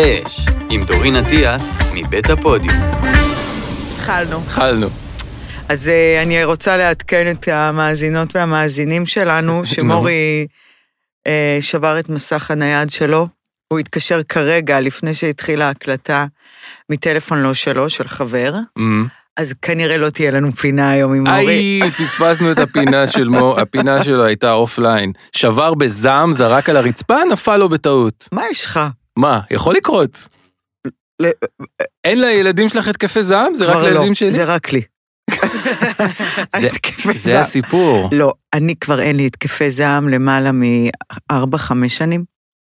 אש, עם דורין אטיאס, מבית הפודיום. התחלנו. התחלנו. אז אה, אני רוצה לעדכן את המאזינות והמאזינים שלנו, שמורי אה, שבר את מסך הנייד שלו. הוא התקשר כרגע, לפני שהתחילה ההקלטה, מטלפון לא שלו, של חבר. אמ. אז כנראה לא תהיה לנו פינה היום עם מורי. איי, פספסנו את הפינה של מו, הפינה שלו הייתה אופליין. שבר בזעם, זרק על הרצפה, נפל לו בטעות. מה יש לך? מה, יכול לקרות. ל- אין לילדים שלך התקפי זעם? זה רק לא, לילדים שלי? זה רק לי. זה- זה. הסיפור. לא, אני כבר אין לי התקפי זעם למעלה מ-4-5 שנים.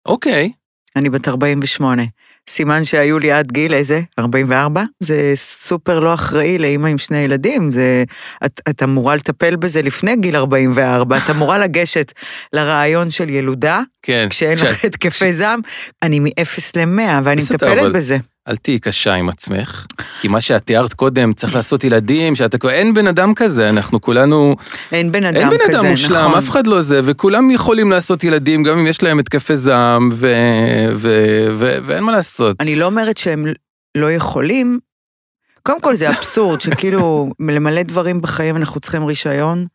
אוקיי. אני בת 48. סימן שהיו לי עד גיל איזה? 44? זה סופר לא אחראי לאימא עם שני ילדים. זה, את, את אמורה לטפל בזה לפני גיל 44. את אמורה לגשת לרעיון של ילודה, כן. כשאין לך התקפי זעם. אני מ-0 ל-100, ואני מטפלת בזה. אל תהיי קשה עם עצמך, כי מה שאת תיארת קודם, צריך לעשות ילדים, שאתה... אין בן אדם כזה, אנחנו כולנו... אין בן אדם אין כזה, בן אדם מושלם, נכון. אף אחד לא זה, וכולם יכולים לעשות ילדים, גם אם יש להם התקפי זעם, ו... ו... ו... ואין מה לעשות. אני לא אומרת שהם לא יכולים. קודם כל זה אבסורד, שכאילו למלא דברים בחיים אנחנו צריכים רישיון.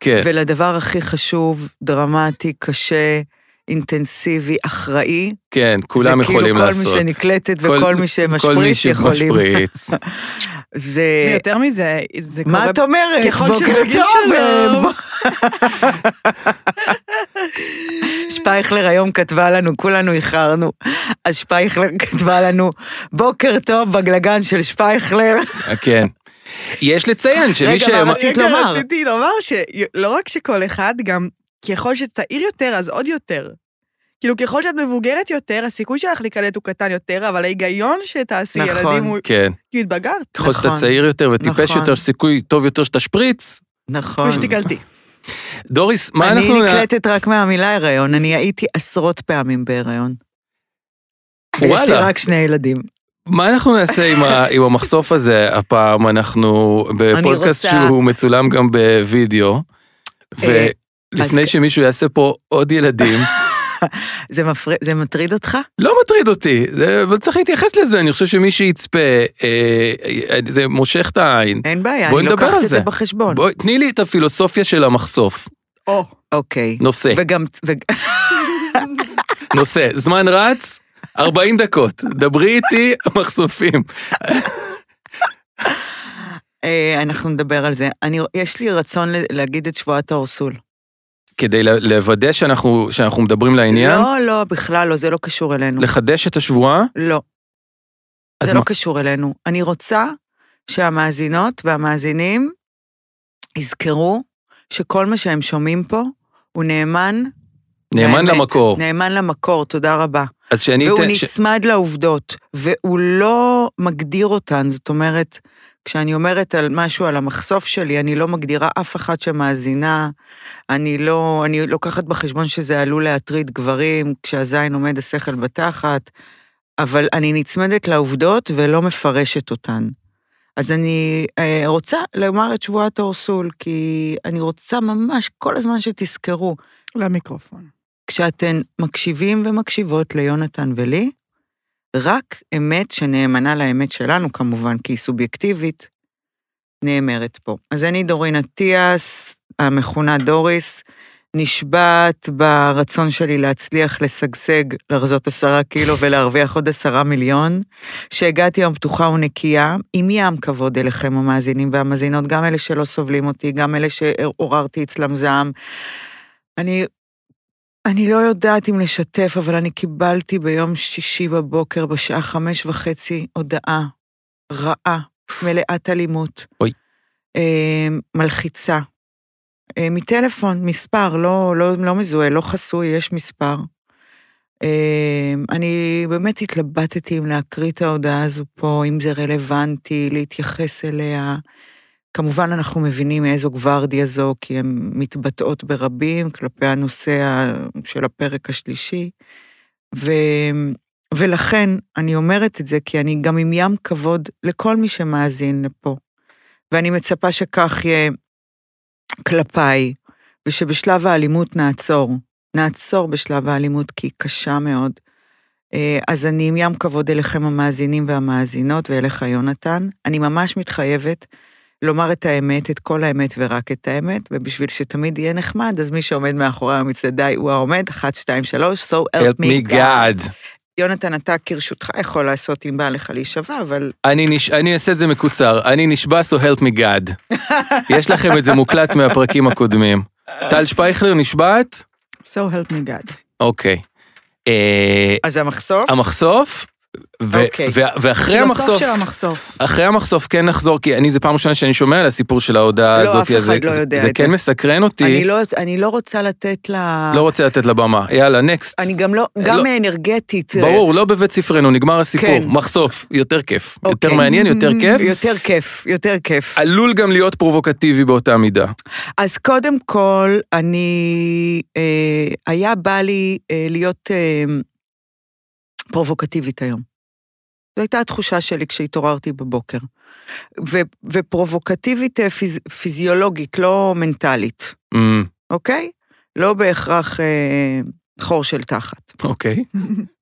כן, ולדבר הכי חשוב, דרמטי, קשה, אינטנסיבי, אחראי, כן, כולם יכולים זה כאילו לעשות. כל מי שנקלטת כל- וכל מי כל מי שמשפריץ יכולים. שמשפריץ. זה... ויותר מזה, זה קורה... מה את אומרת? ככל טוב, שלום. אה, שפייכלר היום כתבה לנו, כולנו איחרנו, אז שפייכלר כתבה לנו, בוקר טוב בגלגן של שפייכלר. כן. יש לציין שמי רגע, ש... מה רצית רגע, לומר? רציתי לומר שלא רק שכל אחד, גם ככל שצעיר יותר, אז עוד יותר. כאילו, ככל שאת מבוגרת יותר, הסיכוי שלך להיקלט הוא קטן יותר, אבל ההיגיון שתעשי נכון. ילדים הוא... כן. כי התבגרת, ככל שאתה נכון. צעיר יותר וטיפש נכון. יותר, יש סיכוי טוב יותר שתשפריץ. נכון. ושתיקלטי. דוריס, מה אני אנחנו... נקלטת רק מהמילה הריון, אני הייתי עשרות פעמים בהיריון. ויש לי וואלה. רק שני ילדים. מה אנחנו נעשה עם, ה, עם המחשוף הזה הפעם? אנחנו בפודקאסט רוצה- שהוא מצולם גם בווידאו, אה, ולפני אז- שמישהו יעשה פה עוד ילדים, זה, מפר... זה מטריד אותך? לא מטריד אותי, זה, אבל צריך להתייחס לזה, אני חושב שמי שיצפה, אה, זה מושך את העין. אין בעיה, אני לוקחת את זה. בחשבון. בואי, תני לי את הפילוסופיה של המחשוף. או, אוקיי. נושא, וגם, ו... נושא, זמן רץ, 40 דקות, דברי איתי, מחשופים. אה, אנחנו נדבר על זה. אני, יש לי רצון להגיד את שבועת האורסול. כדי לוודא שאנחנו, שאנחנו מדברים לעניין, לא, לא, בכלל לא, זה לא קשור אלינו. לחדש את השבועה, לא. זה מה? לא קשור אלינו. אני רוצה שהמאזינות והמאזינים יזכרו שכל מה שהם שומעים פה הוא נאמן... נאמן לאמת. למקור. נאמן למקור, תודה רבה. אז שאני והוא אתן... ש- נצמד לעובדות, והוא לא מגדיר אותן. זאת אומרת, כשאני אומרת על משהו על המחשוף שלי, אני לא מגדירה אף אחת שמאזינה, אני לא, אני לוקחת בחשבון שזה עלול להטריד גברים, כשהזין עומד השכל בתחת, אבל אני נצמדת לעובדות ולא מפרשת אותן. אז אני אה, רוצה לומר את שבועת האורסול, כי אני רוצה ממש כל הזמן שתזכרו, למיקרופון. כשאתן מקשיבים ומקשיבות ליונתן ולי, רק אמת שנאמנה לאמת שלנו, כמובן, כי היא סובייקטיבית, נאמרת פה. אז אני דורין אטיאס, המכונה דוריס, נשבעת ברצון שלי להצליח לשגשג, לרזות עשרה קילו ולהרוויח עוד עשרה מיליון, שהגעתי היום פתוחה ונקייה, עם ים כבוד אליכם המאזינים והמאזינות, גם אלה שלא סובלים אותי, גם אלה שעוררתי אצלם זעם. אני אני לא יודעת אם לשתף, אבל אני קיבלתי ביום שישי בבוקר בשעה חמש וחצי הודעה רעה, מלאת אלימות. אוי. אה, מלחיצה. אה, מטלפון, מספר, לא, לא, לא מזוהה, לא חסוי, יש מספר. אה, אני באמת התלבטתי אם להקריא את ההודעה הזו פה, אם זה רלוונטי, להתייחס אליה. כמובן אנחנו מבינים מאיזו גוורדיה זו, כי הן מתבטאות ברבים כלפי הנושא של הפרק השלישי. ו... ולכן אני אומרת את זה, כי אני גם עם ים כבוד לכל מי שמאזין לפה. ואני מצפה שכך יהיה כלפיי, ושבשלב האלימות נעצור. נעצור בשלב האלימות, כי היא קשה מאוד. אה, אז אני עם ים כבוד אליכם המאזינים והמאזינות ואליך יונתן. אני ממש מתחייבת לומר את האמת, את כל האמת ורק את האמת, ובשביל שתמיד יהיה נחמד, אז מי שעומד מאחורי המצעדיי הוא העומד, 1, 2, 3, so help help me God. יונתן, אתה כרשותך יכול לעשות אם בא לך להישבע, אבל אני, נש... אני אעשה את זה מקוצר, אני נשבע so help me God. יש לכם את זה מוקלט מהפרקים הקודמים. טל שפייכלר נשבעת? So help me God. אוקיי. אה, אז המחשוף? המחשוף, ו- אוקיי. ו- ואחרי המחשוף, של המחשוף. אחרי המחשוף כן נחזור, כי אני, זה פעם ראשונה שאני שומע על הסיפור של ההודעה לא, הזאת. אף אחד זה- לא יודע זה כן זה. מסקרן אותי, אני לא, אני לא רוצה לתת לה... לא רוצה לתת לה במה. יאללה, נקסט. אני גם לא, גם לא. אנרגטית. ברור, לא בבית ספרנו, נגמר הסיפור. כן. מחשוף, יותר כיף. יותר אוקיי. מעניין, יותר כיף. יותר כיף, יותר כיף. עלול גם להיות פרובוקטיבי באותה מידה. אז קודם כל, אני, אה, היה בא לי אה, להיות אה, פרובוקטיבית היום. זו הייתה התחושה שלי כשהתעוררתי בבוקר. ו, ופרובוקטיבית אה, פיז, פיזיולוגית, לא מנטלית, אמ, אוקיי? לא בהכרח אה, חור של תחת. אוקיי.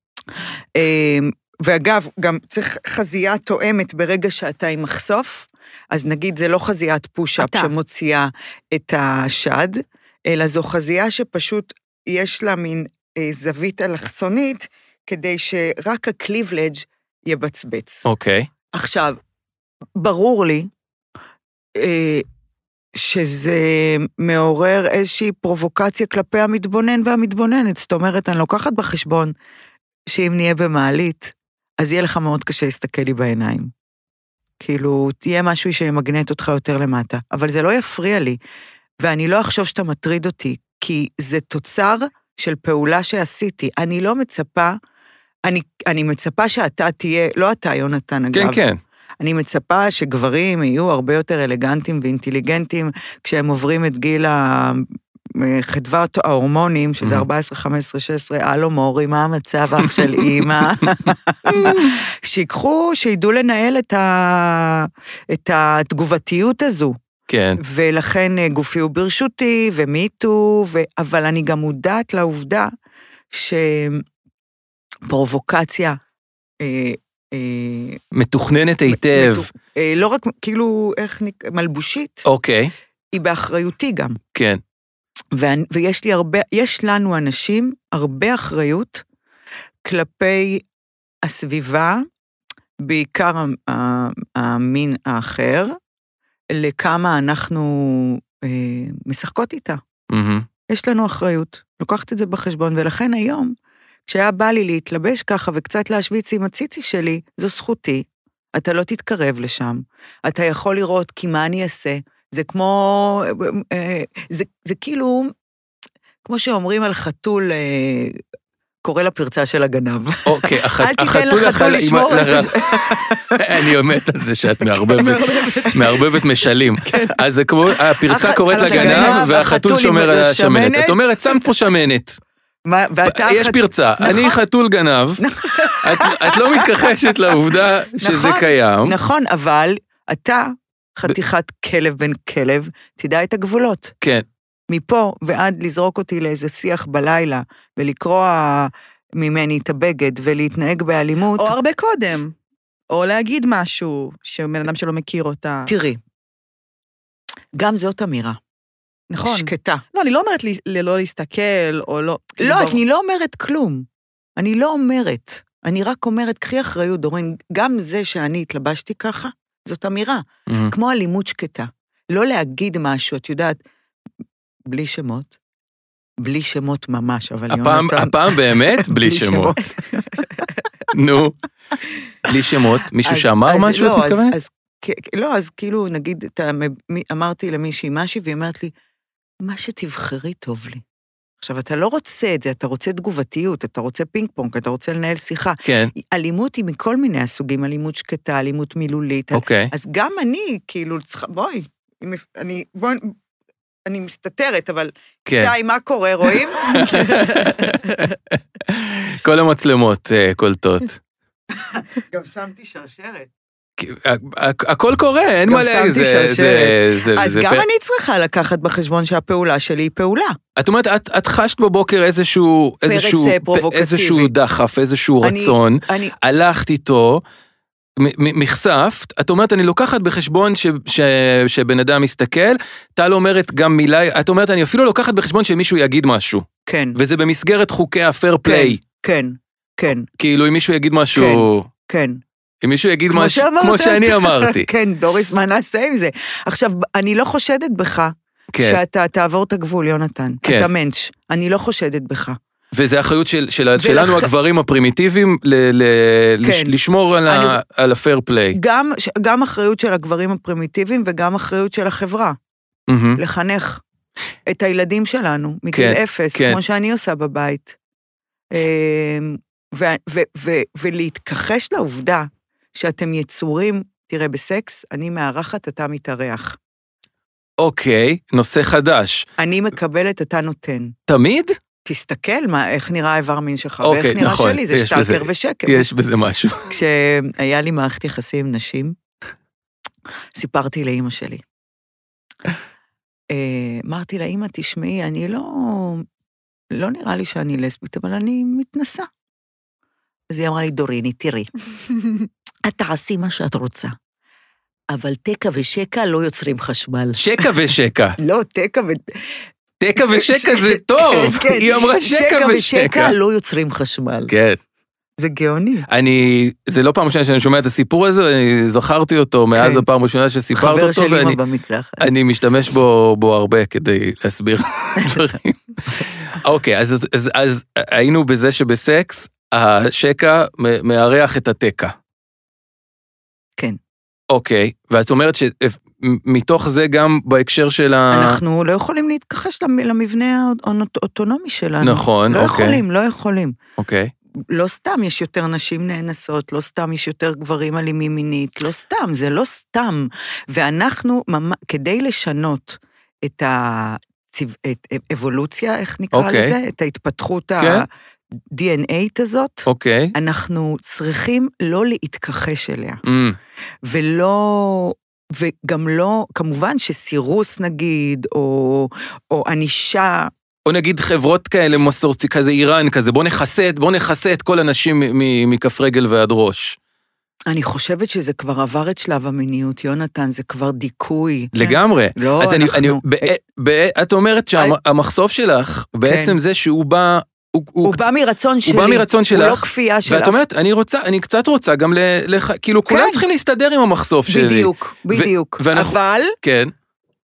אה, ואגב, גם צריך חזייה תואמת ברגע שאתה עם מחשוף, אז נגיד זה לא חזיית פוש-אפ. שמוציאה את השד, אלא זו חזייה שפשוט יש לה מין אה, זווית אלכסונית, כדי שרק הקליבלג' יבצבץ. אוקיי. עכשיו, ברור לי אה, שזה מעורר איזושהי פרובוקציה כלפי המתבונן והמתבוננת. זאת אומרת, אני לוקחת בחשבון שאם נהיה במעלית, אז יהיה לך מאוד קשה להסתכל לי בעיניים. כאילו, תהיה משהו שימגנט אותך יותר למטה. אבל זה לא יפריע לי, ואני לא אחשוב שאתה מטריד אותי, כי זה תוצר של פעולה שעשיתי. אני לא מצפה, אני, אני מצפה שאתה תהיה, לא אתה, יונתן, אגב. כן, כן. אני מצפה שגברים יהיו הרבה יותר אלגנטים ואינטליגנטים כשהם עוברים את גיל ה... חדוות ההורמונים, שזה Mhm. 14, 15, 16, הלו מורי, מה המצב אח של אימא? שיקחו, שידעו לנהל את, ה... את התגובתיות הזו. כן. ולכן אה, גופי הוא ברשותי, ומיטו, ו... אבל אני גם מודעת לעובדה שפרובוקציה, אה, אה, מתוכננת היטב. אה, לא רק, כאילו, איך נקרא, מלבושית, אוקיי, היא באחריותי גם. כן. ואני, ויש לי הרבה, יש לנו אנשים הרבה אחריות כלפי הסביבה, בעיקר המין האחר, לכמה אנחנו אה, משחקות איתה. יש לנו אחריות, לוקחת את זה בחשבון, ולכן היום, כשהיה בא לי להתלבש ככה וקצת להשוויץ עם הציצי שלי, זו זכותי. אתה לא תתקרב לשם. אתה יכול לראות כי מה אני אעשה. זה כמו... אה, זה, זה כאילו, כמו שאומרים על חתול, אה, קורא לפרצה של הגנב. אוקיי, אל תיתן לחתול לשמור את הש- אני מת על זה שאת מערבבת, מערבבת משלים. אז זה כמו, הפרצה קוראת לגנב, והחתול החתול שומר על השמנת. השמנת. את אומרת, שמת פה שמנת. מה, ואתה... יש פרצה, נכון. אני חתול גנב, את- את לא מתכחשת לעובדה שזה נכון, קיים. נכון, אבל אתה, חתיכת כלב בן כלב, תדע את הגבולות. כן, מפה ועד לזרוק אותי לאיזה שיח בלילה, ולקרוע ממני את הבגד ולהתנהג באלימות, או הרבה קודם. או להגיד משהו שבן אדם שלא מכיר אותה. תראי, גם זאת אמירה. נכון. שקטה. לא, אני לא אומרת לי- ללא להסתכל, או לא... כאילו, לא. אני לא אומרת כלום. אני לא אומרת. אני רק אומרת, קחי אחריות, דורין, גם זה שאני התלבשתי ככה, זאת אמירה. מהמם. כמו אלימות שקטה. לא להגיד משהו, את יודעת, בלי שמות, בלי שמות ממש, אבל הפעם, יונתן... הפעם באמת בלי שמות. נו, בלי שמות. מישהו אז- שאמר אז משהו, לא, את אז- מתכוונת? לא, אז כאילו, נגיד, אתה, מ- אמרתי למישהי משהי, והיא אומרת לי, מה שתבחרי טוב לי. עכשיו, אתה לא רוצה את זה, אתה רוצה תגובתיות, אתה רוצה פינג פונג, אתה רוצה לנהל שיחה. כן, אלימות היא מכל מיני הסוגים, אלימות שקטה, אלימות מילולית. אוקיי. אז גם אני, כאילו, צריכה, בואי, אני, בואי, אני מסתתרת, אבל כן. די, מה קורה, רואים? כל המצלמות אה, קולטות. גם שמתי שרשרת. הכל קורה, אין מה להגיד. אז גם אני צריכה לקחת בחשבון שהפעולה שלי היא פעולה. את אומרת, את, את חשת בבוקר איזשהו, איזשהו. איזשהו דחף, איזשהו רצון, אני, הלכת איתו, מחשפת, את אומרת, אני לוקחת בחשבון ש, ש, שבן אדם מסתכל, טל אומרת גם מילה, את אומרת, אני אפילו לוקחת בחשבון שמישהו יגיד משהו, כן, וזה במסגרת חוקי ה fair play, כן, כן, כאילו אם מישהו יגיד משהו, כן. אם מישהו יגיד כמו משהו, שאמרת. כמו שאני אמרתי, כן, דוריס, מה נעשה עם זה? עכשיו, אני לא חושדת בך כן, שאתה תעבור את הגבול, יונתן. כן. אתה מענץ', אני לא חושדת בך. וזה אחריות של, של, ולכ- שלנו הגברים הפרימיטיביים ל, ל, כן. לשמור על, ה, אני- על ה fair play. גם, גם אחריות של הגברים הפרימיטיביים וגם אחריות של החברה, מהמם. לחנך את הילדים שלנו מגיל כן, אפס, כן. כמו שאני עושה בבית. אמ, ו- ו- ו- ולהתכחש לעובדה שאתם יצורים, תראה, בסקס, אני מארחת, אתה מתארח. אוקיי, נושא חדש. אני מקבלת, אתה נותן. תמיד תסתכל מה, איך נראה האיבר מין שלך, אוקיי, ואיך נראה נכון, שלי, זה שטלקר ושקר. יש בזה משהו. כשהיה לי מערכת יחסים עם נשים, סיפרתי לאימא שלי. אה, אמרתי לה, אימא, תשמעי, אני לא... לא נראה לי שאני לסבית, אבל אני מתנסה. אז היא אמרה לי, דוריני, תראי, את תעשי מה שאת רוצה, אבל תקע ושקע לא יוצרים חשמל. שקע ושקע. לא, תקע ו... תקע ושקע זה טוב. כן, היא אמרה שקע ושקע. ושקע לא יוצרים חשמל. כן. זה גאוני. אני, זה לא פעם ראשונה שאני שומע את הסיפור הזה, אני זכרתי אותו מאז כן. הפעם הראשונה שסיפרת אותו, ואני. אני משתמש בו, בו הרבה כדי להסביר דברים. אוקיי, אז, אז, אז היינו בזה שבסקס, השקע מארח את התקע. אוקיי, ואת אומרת שמתוך זה גם בהקשר של ה... אנחנו לא יכולים להתכחש למ- למבנה האוטונומי שלנו. נכון, לא אוקיי. יכולים, לא יכולים. אוקיי. לא סתם יש יותר נשים נאנסות, לא סתם יש יותר גברים אלימים מינית, לא סתם, זה לא סתם. ואנחנו, כדי לשנות את האבולוציה, איך נקרא אוקיי. לזה? את ההתפתחות כן. ה-DNA הזאת, אוקיי. אנחנו צריכים לא להתכחש אליה. אמ, ולא, וגם לא, כמובן שסירוס נגיד, או, או ענישה, או נגיד חברות כאלה מסורתי, כזה איראן כזה, בוא נכסה, את- בוא נכסה את כל הנשים מכף רגל ועד ראש. אני חושבת שזה כבר עבר את שלב המיניות, יונתן, זה כבר דיכוי. לגמרי. לא, אז אני, אני, אנחנו... ב, ב, את אומרת שהמחשוף שלך, בעצם זה שהוא בא, הוא, הוא, הוא בא מרצון שלי. בא מרצון הוא שלך, לא כפייה שלך. ואת אומרת, אני רוצה, אני קצת רוצה גם ל... לח... כאילו, כולם כן. צריכים להסתדר עם המחשוף שלי. בדיוק, בדיוק. ואנחנו- אבל, כן,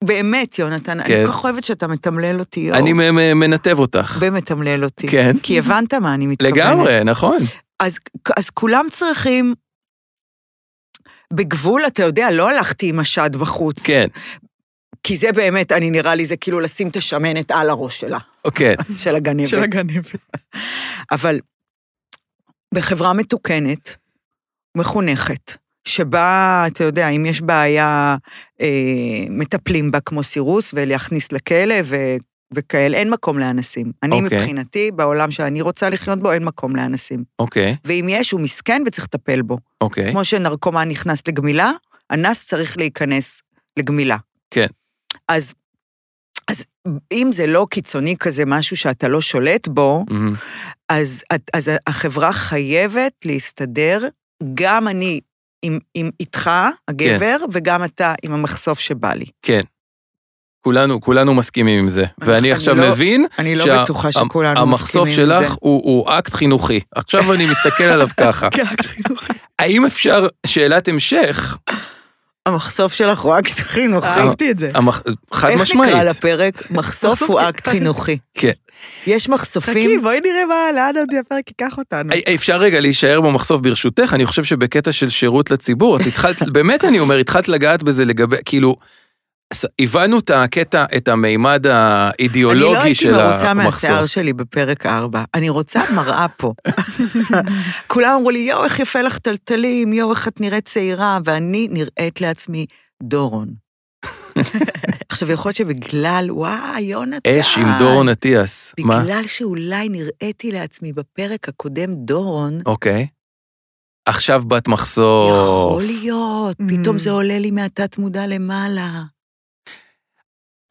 באמת, יונתן, כן. אני כל כך אוהבת שאתה מתמלל אותי, יואו. אני מנתב אותך. ומתמלל אותי. כן. כי הבנת מה אני מתכוונת. לגמרי, נכון. אז, אז כולם צריכים... בגבול, אתה יודע, לא הלכתי עם השד בחוץ. כן, כי זה באמת, אני נראה לי, זה כאילו לשים את השמנת על הראש שלה, אוקיי. של הגנבת. של הגנבת. אבל בחברה מתוקנת, מחונכת, שבה, אתה יודע, אם יש בעיה, אה, מטפלים בה כמו סירוס, ולהכניס לכלא ו, וכאלה, אין מקום לאנסים. אני אוקיי. מבחינתי, בעולם שאני רוצה לחיות בו, אין מקום לאנסים. אוקיי, ואם יש, הוא מסכן וצריך לטפל בו. אוקיי. כמו שנרקומן נכנס לגמילה, אנס צריך להיכנס לגמילה. כן. אז, אז אם זה לא קיצוני כזה, משהו שאתה לא שולט בו, מהמם. אז, אז החברה חייבת להסתדר, גם אני עם, עם איתך, הגבר, כן. וגם אתה עם המחשוף שבא לי. כן. כולנו, כולנו מסכימים עם זה. ואני אני עכשיו לא- מבין אני לא שה- בטוחה שכולנו המחשוף שלך. הוא, הוא אקט חינוכי. עכשיו אני מסתכל עליו ככה. האם אפשר, שאלת המשך, המחשוף שלך הוא אקט חינוכי. אהבתי את זה. חד איך משמעית. נקרא לפרק? מחשוף הוא אקט חינוכי. כן. יש חכי, מחשופים... בואי נראה מה, לאן עוד הפרק ייקח אותנו. אפשר רגע להישאר במחשוף ברשותך, אני חושב שבקטע של שירות לציבור, את התחלת, באמת אני אומר, התחלת לגעת בזה לגבי, כאילו, הבנו את הקטע, את המימד אני לא האידיאולוגי של הייתי מרוצה. מהשיער שלי בפרק 4, אני רוצה מראה פה. כולם אמרו לי, יואו, איך יפה לך טלטלים, יואו, איך את נראית צעירה, ואני נראית לעצמי דורון. עכשיו, יכול להיות שבגלל, וואי, יונתן. אש עם דורון אטיאס. מה? בגלל שאולי נראיתי לעצמי בפרק הקודם דורון, אוקיי. עכשיו בת מחשוף. יכול להיות, פתאום Mm. זה עולה לי מהתת מודע למעלה.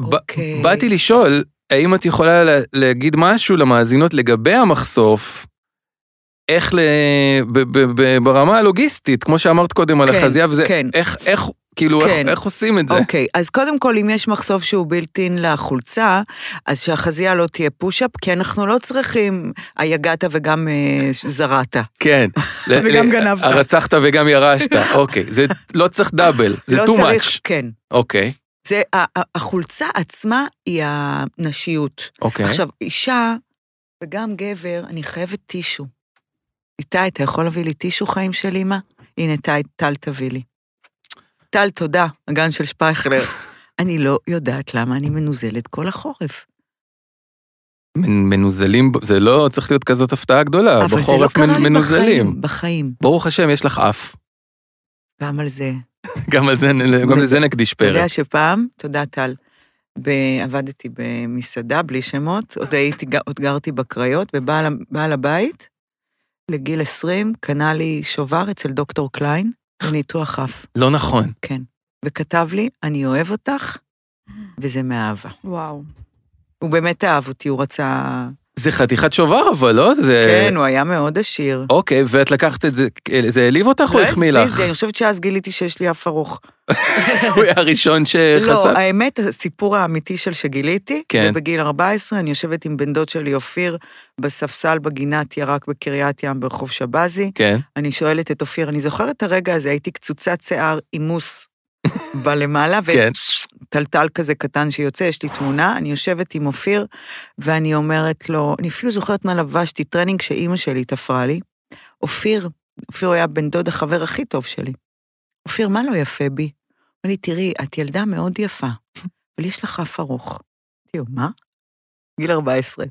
אוקיי. באתי לשאול, האם את יכולה לה- להגיד משהו למאזינות לגבי המחשוף, איך ל... ב- ב- ב- ברמה הלוגיסטית, כמו שאמרת קודם על כן, החזייה וזה, כן. איך, איך, כאילו, איך, כן. איך עושים את זה? אוקיי, אז קודם כל, אם יש מחשוף שהוא בלתי לחולצה, אז שהחזייה לא תהיה פוש-אפ, כי אנחנו לא צריכים היגעת וגם אה, זרעת. כן. וגם גנבת. הרצחת וגם ירשת, אוקיי. זה לא צריך דאבל, זה לא too צריך, much. כן. אוקיי, זה, החולצה עצמה היא הנשיות. אוקיי. עכשיו, אישה וגם גבר, אני חייבת טישו. איתי, אתה יכול להביא לי טישו חיים של אמא? הנה, טל, טל תביא לי. טל, תודה, הגן של שפייכלר. אני לא יודעת למה אני מנוזלת כל החורף. מנ- מנוזלים, זה לא צריך להיות כזאת הפתעה גדולה, אבל זה לא בחורף קרה לי מנוזלים. בחיים, בחיים. ברוך השם, יש לך אף. גם על זה. גם על זה, גם וזה- לזה נקדיש אתה יודע פרק. שפעם, תודה טל, עבדתי במסעדה, בלי שמות, עוד, הייתי, עוד גרתי בקריות, ובעל הבית, לגיל 20, קנה לי שובר אצל דוקטור קליין, לניתוח אף, לא נכון. כן. וכתב לי, אני אוהב אותך, וזה מאהבה. וואו. הוא באמת אהב אותי, הוא רצה... זה חתיכת שובר אבל, לא? זה... כן, הוא היה מאוד עשיר. אוקיי, ואת לקחת את זה, זה העליב אותך או לא החמיא הזיז לך? לי, אני חושבת שאז גיליתי שיש לי אף ארוך. הוא היה הראשון שחשף? לא, האמת, הסיפור האמיתי של שגיליתי, כן. זה בגיל 14, אני יושבת עם בן דוד שלי אופיר בספסל בגינת ירק בקריית ים ברחוב שבזי, כן. אני שואלת את אופיר, אני זוכרת את הרגע הזה, הייתי קצוצת שיער עם מוס בלמעלה, כן. וטלטל כזה קטן שיוצא, יש לי תמונה, אני יושבת עם אופיר, ואני אומרת לו, אני אפילו זוכרת מה לבשתי, טרנינג שאימא שלי תפרה לי. אופיר, אופיר היה בן דוד החבר הכי טוב שלי. אופיר, מה לא יפה בי? אמר לי, תראי, את ילדה מאוד יפה, אבל יש לך אף ארוך. אמרתי לו, מה? גיל 14.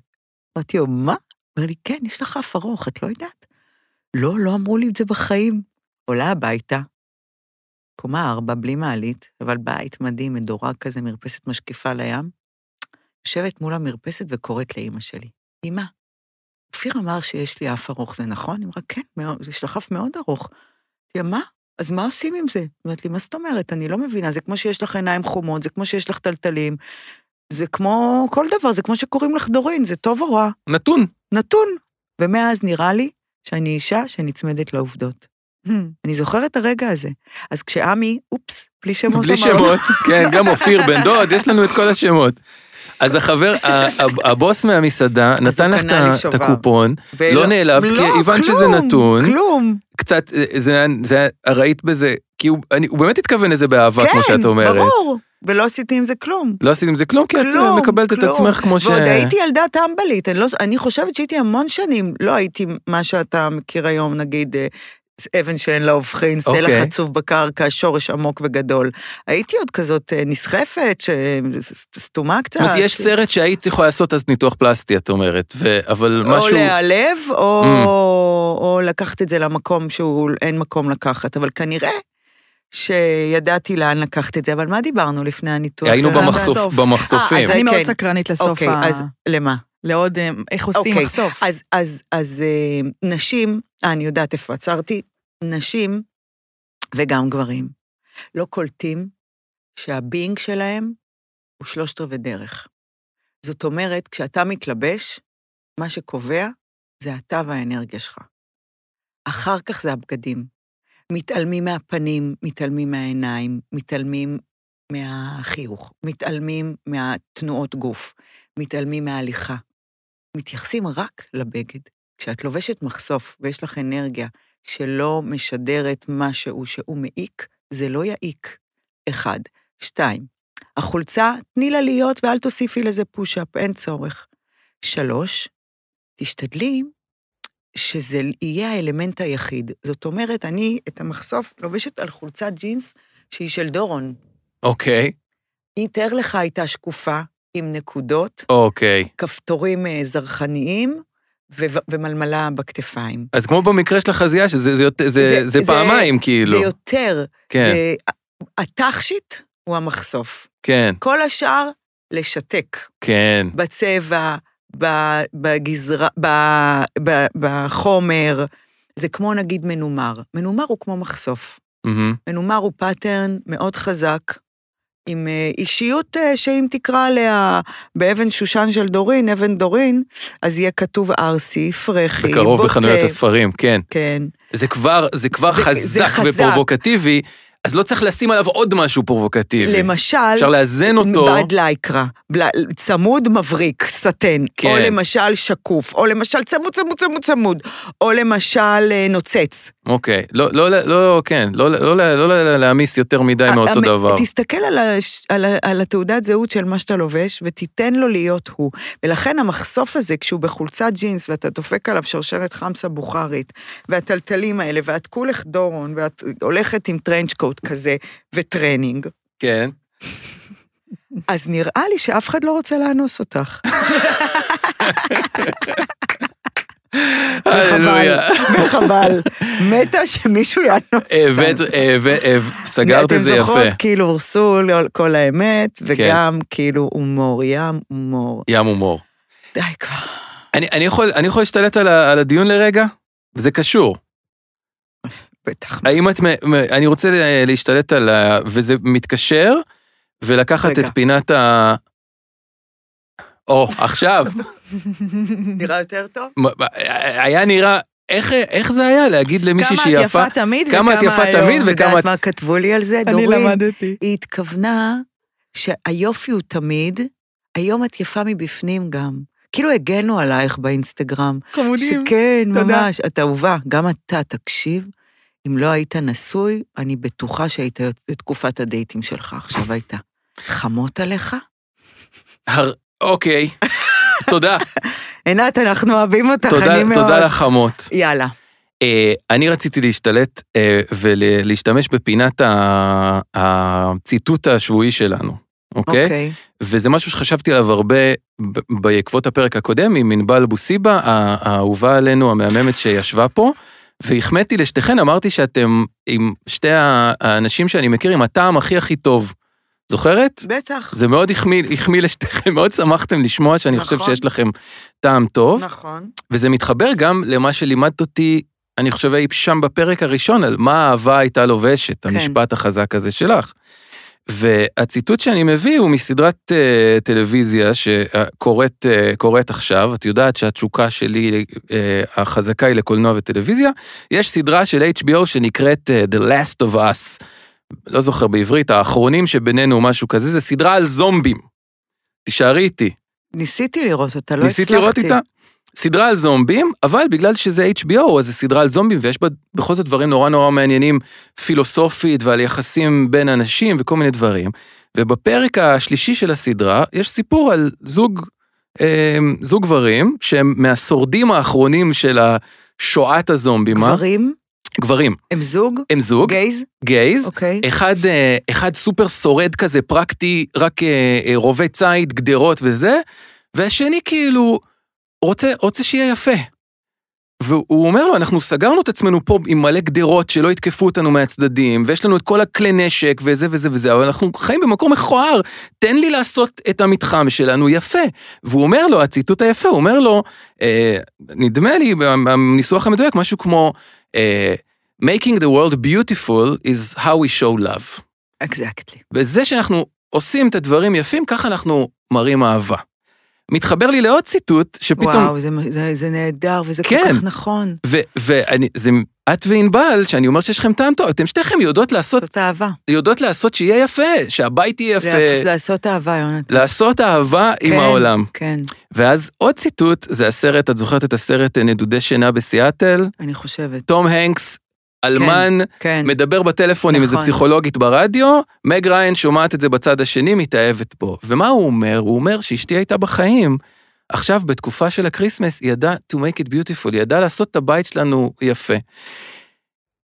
אמרתי לו, מה? אמר לי, כן, יש לך אף ארוך, את לא יודעת? לא, לא אמרו לי את זה בחיים. עולה הביתה, קומה ארבע, בלי מעלית, אבל בית מדהים, מדורג כזה, מרפסת משקיפה לים. יושבת מול המרפסת וקוראת לאימא שלי, אמא, אופיר אמר שיש לי אף ארוך, זה נכון? היא אמרה, כן, מאוד, יש לך אף מאוד ארוך. אמרתי לה, מה? אז מה עושים עם זה? היא אומרת לי, מה זאת אומרת? אני לא מבינה, זה כמו שיש לך עיניים חומות, זה כמו שיש לך טלטלים, זה כמו כל דבר, זה כמו שקוראים לך דורין, זה טוב או רע? נתון. נתון. ומאז נראה לי שאני אישה שנצמדת לעובדות. אני זוכרת את הרגע הזה. אז כשעמי, אופס, בלי שמות בלי. שמות. כן, גם אופיר בן דוד, יש לנו את כל השמות. אז החבר, הבוס מהמסעדה נתן לך את. הקופון, לא נעלבת, כי לא, הבנת שזה נתון. כלום. קצת, אה, זה, ראית בזה, כי הוא, באמת התכוון לזה באהבה, כמו שאת אומרת. כן, ברור. ולא עשיתי עם זה כלום. לא עשית עם זה כלום, כי את כלום, אה, מקבלת את. עצמך כמו ש... ועוד הייתי ילדה טמבלית, אני, לא, אני חושבת שהייתי המון שנים, לא הייתי מה שאתה מכיר היום, נגיד, אה, אבן שאין לה הופכין, סלע אוקיי. חצוב בקרקע, שורש עמוק וגדול. הייתי עוד כזאת אה, נסחפת, ש- סתומה קצת. זאת אומרת, יש סרט שהיית יכולה לעשות אז ניתוח פלסטי, את אומרת, ו... אבל או משהו... להיעלב, או, Mm. או לקחת את זה למקום שהוא אין מקום לקחת, אבל כנראה שידעתי לאן לקחת את זה, אבל מה דיברנו לפני הניתוח? היינו. במחשופים. אה, אז אני מאוד כן. סקרנית לסוף אוקיי, ה... אז למה? לעוד אה, איך עושים אוקיי, מחשוף. אז, אז, אז אה, נשים, אה, אני יודעת איפה עצרתי, נשים וגם גברים לא קולטים שהבינג שלהם הוא שלושת רבעי דרך. זאת אומרת, כשאתה מתלבש, מה שקובע זה אתה והאנרגיה שלך. אחר כך זה הבגדים. מתעלמים מהפנים, מתעלמים מהעיניים, מתעלמים מהחיוך, מתעלמים מהתנועות גוף, מתעלמים מההליכה. מתייחסים רק לבגד. כשאת לובשת מחשוף ויש לך אנרגיה שלא משדרת משהו שהוא מעיק, זה לא יעיק. אחד. שתיים, החולצה, תני לה להיות ואל תוסיפי לזה פוש-אפ, אין צורך. שלוש, תשתדלי שזה יהיה האלמנט היחיד. זאת אומרת, אני את המחשוף לובשת על חולצת ג'ינס שהיא של דורון. אוקיי, היא, תאר לך, הייתה שקופה, עם נקודות, אוקיי. כפתורים אה, זרחניים ו- ומלמלה בכתפיים. אז כמו במקרה של החזייה, שזה זה, זה, זה, זה פעמיים, כאילו. זה יותר. כן, זה, התכשיט הוא המחשוף. כן, כל השאר, לשתק. כן. בצבע, ב- בגזרה, ב- ב- בחומר. זה כמו נגיד מנומר. מנומר הוא כמו מחשוף. מהמם. מנומר הוא pattern מאוד חזק, עם אה, אישיות אה, שאם תקרא עליה באבן שושן של דורין, אבן דורין, אז יהיה כתוב ארסי, פרחי, בקרוב בוטה. בחנויות הספרים, כן. כן. זה כבר, זה כבר זה- חזק זה חזק. ופרובוקטיבי, אז לא צריך לשים עליו עוד משהו פרובוקטיבי. למשל, אפשר לאזן אותו. בד לייקרה, צמוד מבריק, סטן, כן. או למשל שקוף, או למשל צמוד צמוד צמוד צמוד, או למשל אה, נוצץ. אוקיי, לא, לא, לא, כן, לא, לא, לא, לא להעמיס יותר מדי מאותו המ- דבר. תסתכל על, הש... על. על התעודת זהות של מה שאתה לובש, ותיתן לו להיות הוא. ולכן המחשוף הזה, כשהוא בחולצת ג'ינס, ואתה דופק עליו שרשרת חמסה בוכרית, והטלטלים האלה, ואת כולך דורון, ואת הולכת עם trench coat כזה, וטרנינג, כן. אז נראה לי שאף אחד לא רוצה לאנוס אותך. וחבל. וחבל. מתה שמישהו יאנוס הבאת, סגרת את זה אתם יפה. זוכרות כאילו הורסו כל האמת, וגם כאילו הומור, ים הומור. ים הומור. די כבר. אני, יכול, להשתלט על הדיון לרגע? זה קשור. בטח. האם את, אני רוצה לה- להשתלט על ה... וזה מתקשר, ולקחת רגע. את פינת ה... או, עכשיו. נראה יותר טוב? היה נראה, איך, איך זה היה להגיד למישהי כמה שהיא את יפה? יפה תמיד כמה את יפה היום. תמיד את וכמה יודעת את... מה כתבו לי על זה? אני דורין, למדתי. היא התכוונה שהיופי הוא תמיד, היום את יפה מבפנים גם. כאילו הגנו עלייך באינסטגרם. חמודים. שכן, תודה. ממש, את אהובה. גם אתה, תקשיב, אם לא היית נשוי, אני בטוחה שהיית תקופת הדייטים שלך עכשיו הייתה. חמות עליך? אוקיי, תודה, עינת, אנחנו אוהבים אותך, אני מאוד. תודה לחמות. יאללה. אה, אני רציתי להשתלט אה, ולהשתמש בפינת הציטוט השבועי שלנו, אוקיי? אוקיי. וזה משהו שחשבתי עליו הרבה בעקבות הפרק הקודם עם ענבל בוסיבה, האהובה עלינו, המהממת שישבה פה, והחמאתי לשתיכן, אמרתי שאתם עם שתי האנשים שאני מכיר עם הטעם הכי הכי טוב. זוכרת? בטח. זה מאוד החמיא לשתיכן, מאוד שמחתם לשמוע שאני חושב נכון. שיש לכם טעם טוב. נכון. וזה מתחבר גם למה שלימדת אותי, אני חושב אי שם בפרק הראשון, על מה האהבה הייתה לובשת, כן. המשפט החזק הזה שלך. והציטוט שאני מביא הוא מסדרת uh, טלוויזיה שקורית uh, קורית עכשיו, את יודעת שהתשוקה שלי uh, החזקה היא לקולנוע וטלוויזיה. יש סדרה של HBO שנקראת uh, The Last of Us, לא זוכר בעברית, האחרונים שבינינו, משהו כזה, זה סדרה על זומבים. תישארי איתי. ניסיתי לראות אותה, לא הצלחתי. ניסית לראות איתה? סדרה על זומבים, אבל בגלל שזה HBO, אז זה סדרה על זומבים, ויש בה בכל זאת דברים נורא נורא מעניינים פילוסופית ועל יחסים בין אנשים וכל מיני דברים. ובפרק השלישי של הסדרה, יש סיפור על זוג, אה, זוג גברים, שהם מהשורדים האחרונים של שואת הזומבים. אה? גברים? גברים. הם זוג? הם זוג, גייז? גייז, אוקיי. אחד, אה, אחד סופר שורד כזה, פרקטי, רק אה, רובה ציד, גדרות וזה, והשני כאילו רוצה, רוצה שיהיה יפה. והוא אומר לו, אנחנו סגרנו את עצמנו פה עם מלא גדרות שלא יתקפו אותנו מהצדדים, ויש לנו את כל הכלי נשק וזה וזה וזה, אבל אנחנו חיים במקום מכוער, תן לי לעשות את המתחם שלנו יפה. והוא אומר לו, הציטוט היפה, הוא אומר לו, אה, נדמה לי, בניסוח המדויק, משהו כמו, אה, making the world beautiful is how we show love. אקזקטלי. וזה שאנחנו עושים את הדברים יפים, ככה אנחנו מראים אהבה. מתחבר לי לעוד ציטוט, שפתאום... וואו, זה, זה, זה נהדר, וזה כן. כל כך נכון. ו- ואני, זה, את וענבל, שאני אומר שיש לכם טעם טוב, אתם שתיכם יודעות לעשות, זאת אהבה. יודעות לעשות שיהיה יפה, שהבית יהיה יפה, לעשות אהבה, יונתן. לעשות אהבה עם כן, העולם. כן, ואז עוד ציטוט, זה הסרט, את זוכרת את הסרט אה, נדודי שינה בסיאטל? אני חושבת. תום הנקס, אלמן, כן. מדבר בטלפון עם איזה נכון. פסיכולוגית ברדיו, מג ריין שומעת את זה בצד השני, מתאהבת בו. ומה הוא אומר? הוא אומר שאשתי הייתה בחיים. עכשיו, בתקופה של ה Christmas, היא ידעה to make it beautiful, היא ידעה לעשות את הבית שלנו יפה.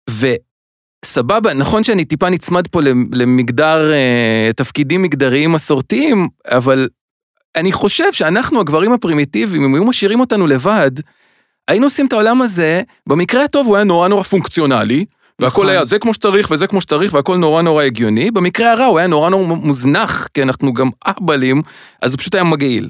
וסבבה, נכון שאני טיפה נצמד פה למגדר, אה, תפקידים מגדריים מסורתיים, אבל אני חושב שאנחנו, הגברים הפרימיטיביים, אם היו משאירים אותנו לבד, היינו עושים את העולם הזה, במקרה הטוב הוא היה נורא נורא פונקציונלי, והכל נכון. היה זה כמו שצריך וזה כמו שצריך והכל נורא נורא הגיוני, במקרה הרע הוא היה נורא נורא מוזנח, כי אנחנו גם אהבלים, אז הוא פשוט היה מגעיל.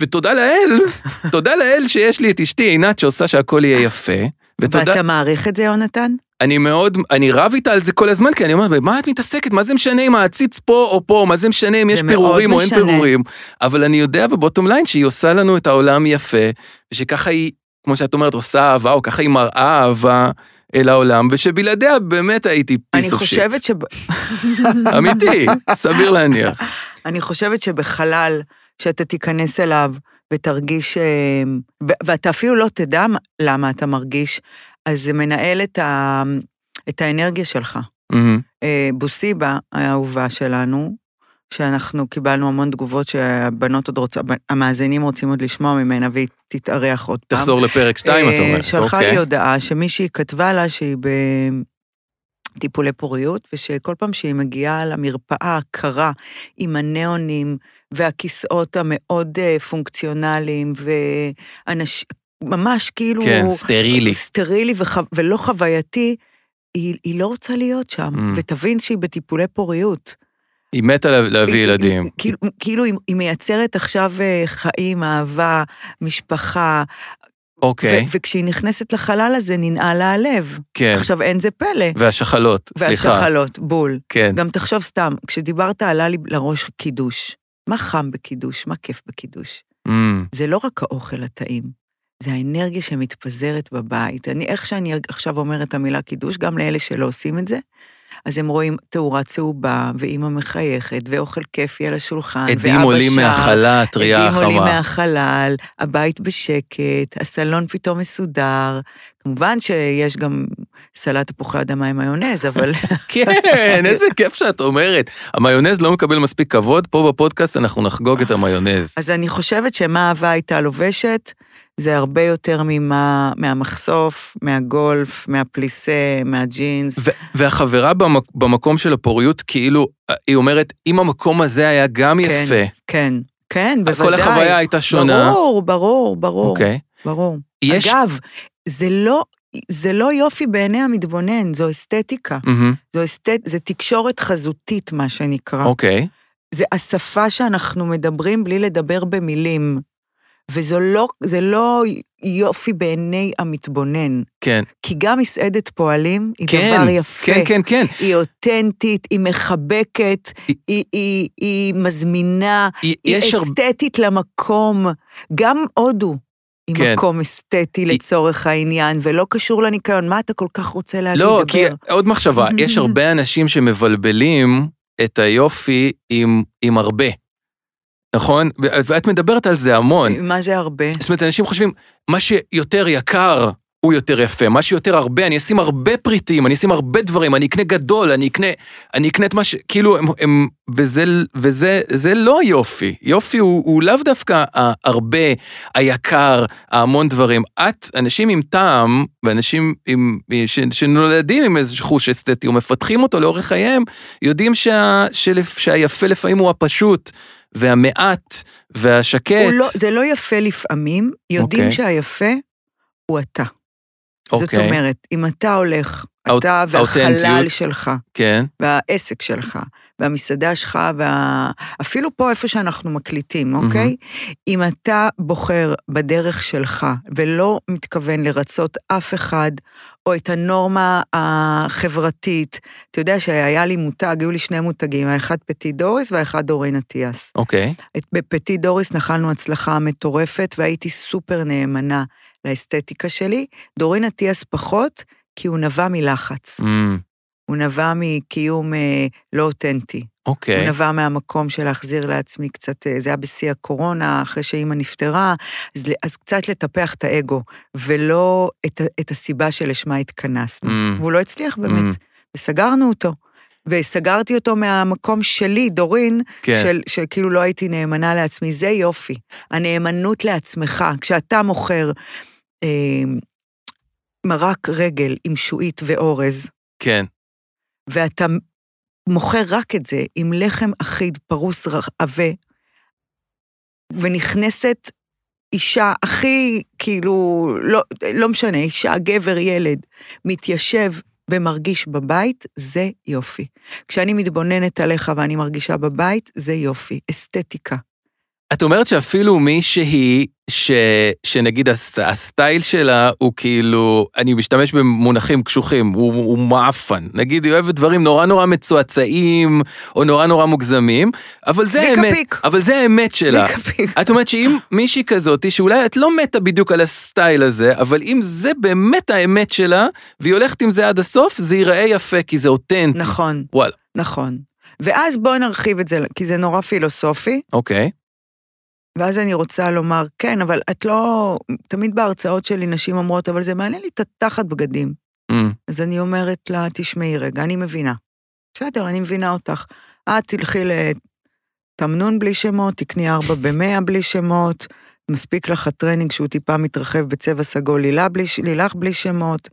ותודה לאל, תודה לאל שיש לי את אשתי עינת שעושה שהכל יהיה יפה, ותודה, ואתה מעריך את זה, יונתן? אני מאוד, אני רב איתה על זה כל הזמן, כי אני אומר, במה את מתעסקת? מה זה משנה אם העציץ פה או פה? מה זה משנה אם יש פירורים או אין. פירורים? אבל אני יודע ב bottom line שהיא עושה לנו את העולם יפה, ושככה היא, כמו שאת אומרת, עושה אהבה, או ככה היא מראה אהבה אל העולם, ושבלעדיה באמת הייתי אני piece of shit. חושבת שב... אמיתי, סביר להניח. אני חושבת שבחלל שאתה תיכנס אליו ותרגיש, אה, ואתה אפילו לא תדע מה- למה אתה מרגיש, אז זה מנהל את, ה- את האנרגיה שלך. מהמם. אה, בוסיבה, האהובה שלנו, שאנחנו קיבלנו המון תגובות שהבנות עוד רוצות, המאזינים רוצים עוד לשמוע ממנה והיא תתארח עוד פעם. תחזור לפרק 2, את אה, אומרת, שלחה אוקיי. לי הודעה שמישהי כתבה לה שהיא בטיפולי פוריות, ושכל פעם שהיא מגיעה למרפאה הקרה עם הניאונים והכיסאות המאוד אה, פונקציונליים, ואנש... ממש כאילו... כן, סטרילי. סטרילי וח... ולא חווייתי, היא, היא לא רוצה להיות שם, Mm. ותבין שהיא בטיפולי פוריות. היא מתה לה- להביא היא- ילדים. היא- כאילו, כאילו היא, היא מייצרת עכשיו אה, חיים, אהבה, משפחה, אוקיי, ו- וכשהיא נכנסת לחלל הזה, ננעל לה הלב. כן. עכשיו, אין זה פלא. והשחלות, סליחה. והשחלות, בול. כן. גם תחשוב סתם, כשדיברת עלה לי לראש קידוש. מה חם בקידוש? מה כיף בקידוש? אמ, זה לא רק האוכל הטעים, זה האנרגיה שמתפזרת בבית. אני, איך שאני עכשיו אומרת את המילה קידוש, גם לאלה שלא עושים את זה, אז הם רואים תאורה צהובה, ואימא מחייכת, ואוכל כיפי על השולחן, עדים ואבא עולים שר, מהחלת, ריאה עדים עולים. מהחלל, הבית בשקט, הסלון פתאום מסודר. כמובן שיש גם סלט תפוחי אדמה עם מיונז, אבל כן, איזה כיף שאת אומרת. המיונז לא מקבל מספיק כבוד, פה בפודקאסט אנחנו נחגוג את המיונז. אז אני חושבת שמה אהבה הייתה לובשת, זה הרבה יותר ממה, מהמחשוף, מהגולף, מהפליסה, מהג'ינס. והחברה במק- במקום של הפוריות, כאילו, היא אומרת, אם המקום הזה היה גם כן, יפה, כן, כן, בוודאי. כל החוויה הייתה שונה. ברור, ברור, ברור, אוקיי. ברור. יש... אגב, זה לא, זה לא יופי בעיני המתבונן, זו אסתטיקה. מהמם, זו, אסתט... זה תקשורת חזותית, מה שנקרא. אוקיי. זה השפה שאנחנו מדברים בלי לדבר במילים. וזה לא, לא יופי בעיני המתבונן. כן. כי גם מסעדת פועלים היא כן, דבר יפה. כן, כן, כן. היא אותנטית, היא מחבקת, היא- היא, היא, היא מזמינה, היא- היא. אסתטית למקום. גם הודו היא כן. מקום אסתטי לצורך העניין, ולא קשור לניקיון. מה אתה כל כך רוצה להגיד? לא. כי עוד מחשבה, יש הרבה אנשים שמבלבלים את היופי עם, עם הרבה, נכון? ואת מדברת על זה המון. מה זה הרבה? זאת אומרת, אנשים חושבים, מה שיותר יקר הוא יותר יפה, מה שיותר הרבה, אני אשים הרבה פריטים, אני אשים הרבה דברים, אני אקנה גדול, אני אקנה, אני אקנה את מה ש... כאילו, הם, הם, וזה, וזה זה לא יופי. יופי הוא, הוא לאו דווקא הרבה, היקר, ההמון דברים. את, אנשים עם טעם, ואנשים עם, ש, שנולדים עם איזה חוש אסתטי, ומפתחים אותו לאורך חייהם, יודעים שה, שלפ, שהיפה לפעמים הוא הפשוט, והמעט, והשקט. לא, זה לא יפה לפעמים, יודעים אוקיי. שהיפה הוא אתה. זאת אוקיי. אומרת, אם אתה הולך, האוט- אתה והחלל. שלך, כן, והעסק שלך, והמסעדה שלך, וה... אפילו פה איפה שאנחנו מקליטים, אוקיי? אם אתה בוחר בדרך שלך ולא מתכוון לרצות אף אחד, או את הנורמה החברתית, אתה יודע שהיה לי מותג, היו לי שני מותגים, האחד פטי דוריס והאחד דורין אטיאס. אוקיי. את- בפטי דוריס נחלנו הצלחה מטורפת, והייתי סופר נאמנה לאסתטיקה שלי. דורין אטיאס פחות, כי הוא נבע מלחץ. אמ, הוא נבע מקיום אה, לא אותנטי. אוקיי. הוא נבע מהמקום של להחזיר לעצמי קצת, אה, זה היה בשיא הקורונה, אחרי שאימא נפטרה, אז, אז קצת לטפח את האגו, ולא את, את הסיבה שלשמה התכנסנו. אמ, והוא לא הצליח באמת, Mm. וסגרנו אותו. וסגרתי אותו מהמקום שלי, דורין, כן. של, שכאילו לא הייתי נאמנה לעצמי, זה יופי. הנאמנות לעצמך, כשאתה מוכר אה, מרק רגל עם שועית ואורז, כן. ואתה מוכר רק את זה עם לחם אחיד, פרוס עבה, ונכנסת אישה הכי, כאילו, לא, לא משנה, אישה, גבר, ילד, מתיישב ומרגיש בבית, זה יופי. כשאני מתבוננת עליך ואני מרגישה בבית, זה יופי, אסתטיקה. את אומרת שאפילו מישהי ש, שנגיד הס, הסטייל שלה הוא כאילו, אני משתמש במונחים קשוחים, הוא, הוא מעפן. נגיד היא אוהבת דברים נורא נורא מצועצעים, או נורא נורא מוגזמים, אבל זה האמת, פיק. אבל זה האמת שלה. צביקה פיק. את אומרת שאם מישהי כזאת, שאולי את לא מתה בדיוק על הסטייל הזה, אבל אם זה באמת האמת שלה, והיא הולכת עם זה עד הסוף, זה ייראה יפה, כי זה אותנטי. נכון, וואלה, נכון. ואז בואו נרחיב את זה, כי זה נורא פילוסופי, אוקיי. ואז אני רוצה לומר, כן, אבל את לא... תמיד בהרצאות שלי נשים אומרות, אבל זה מעניין לי את התחת בגדים. אממ, אז אני אומרת לה, תשמעי רגע, אני מבינה. בסדר, אני מבינה אותך. את תלכי לתמנון בלי שמות, תקני ארבע במאה בלי שמות, מספיק לך הטרנינג שהוא טיפה מתרחב בצבע סגול לילה בלי, לילך בלי שמות,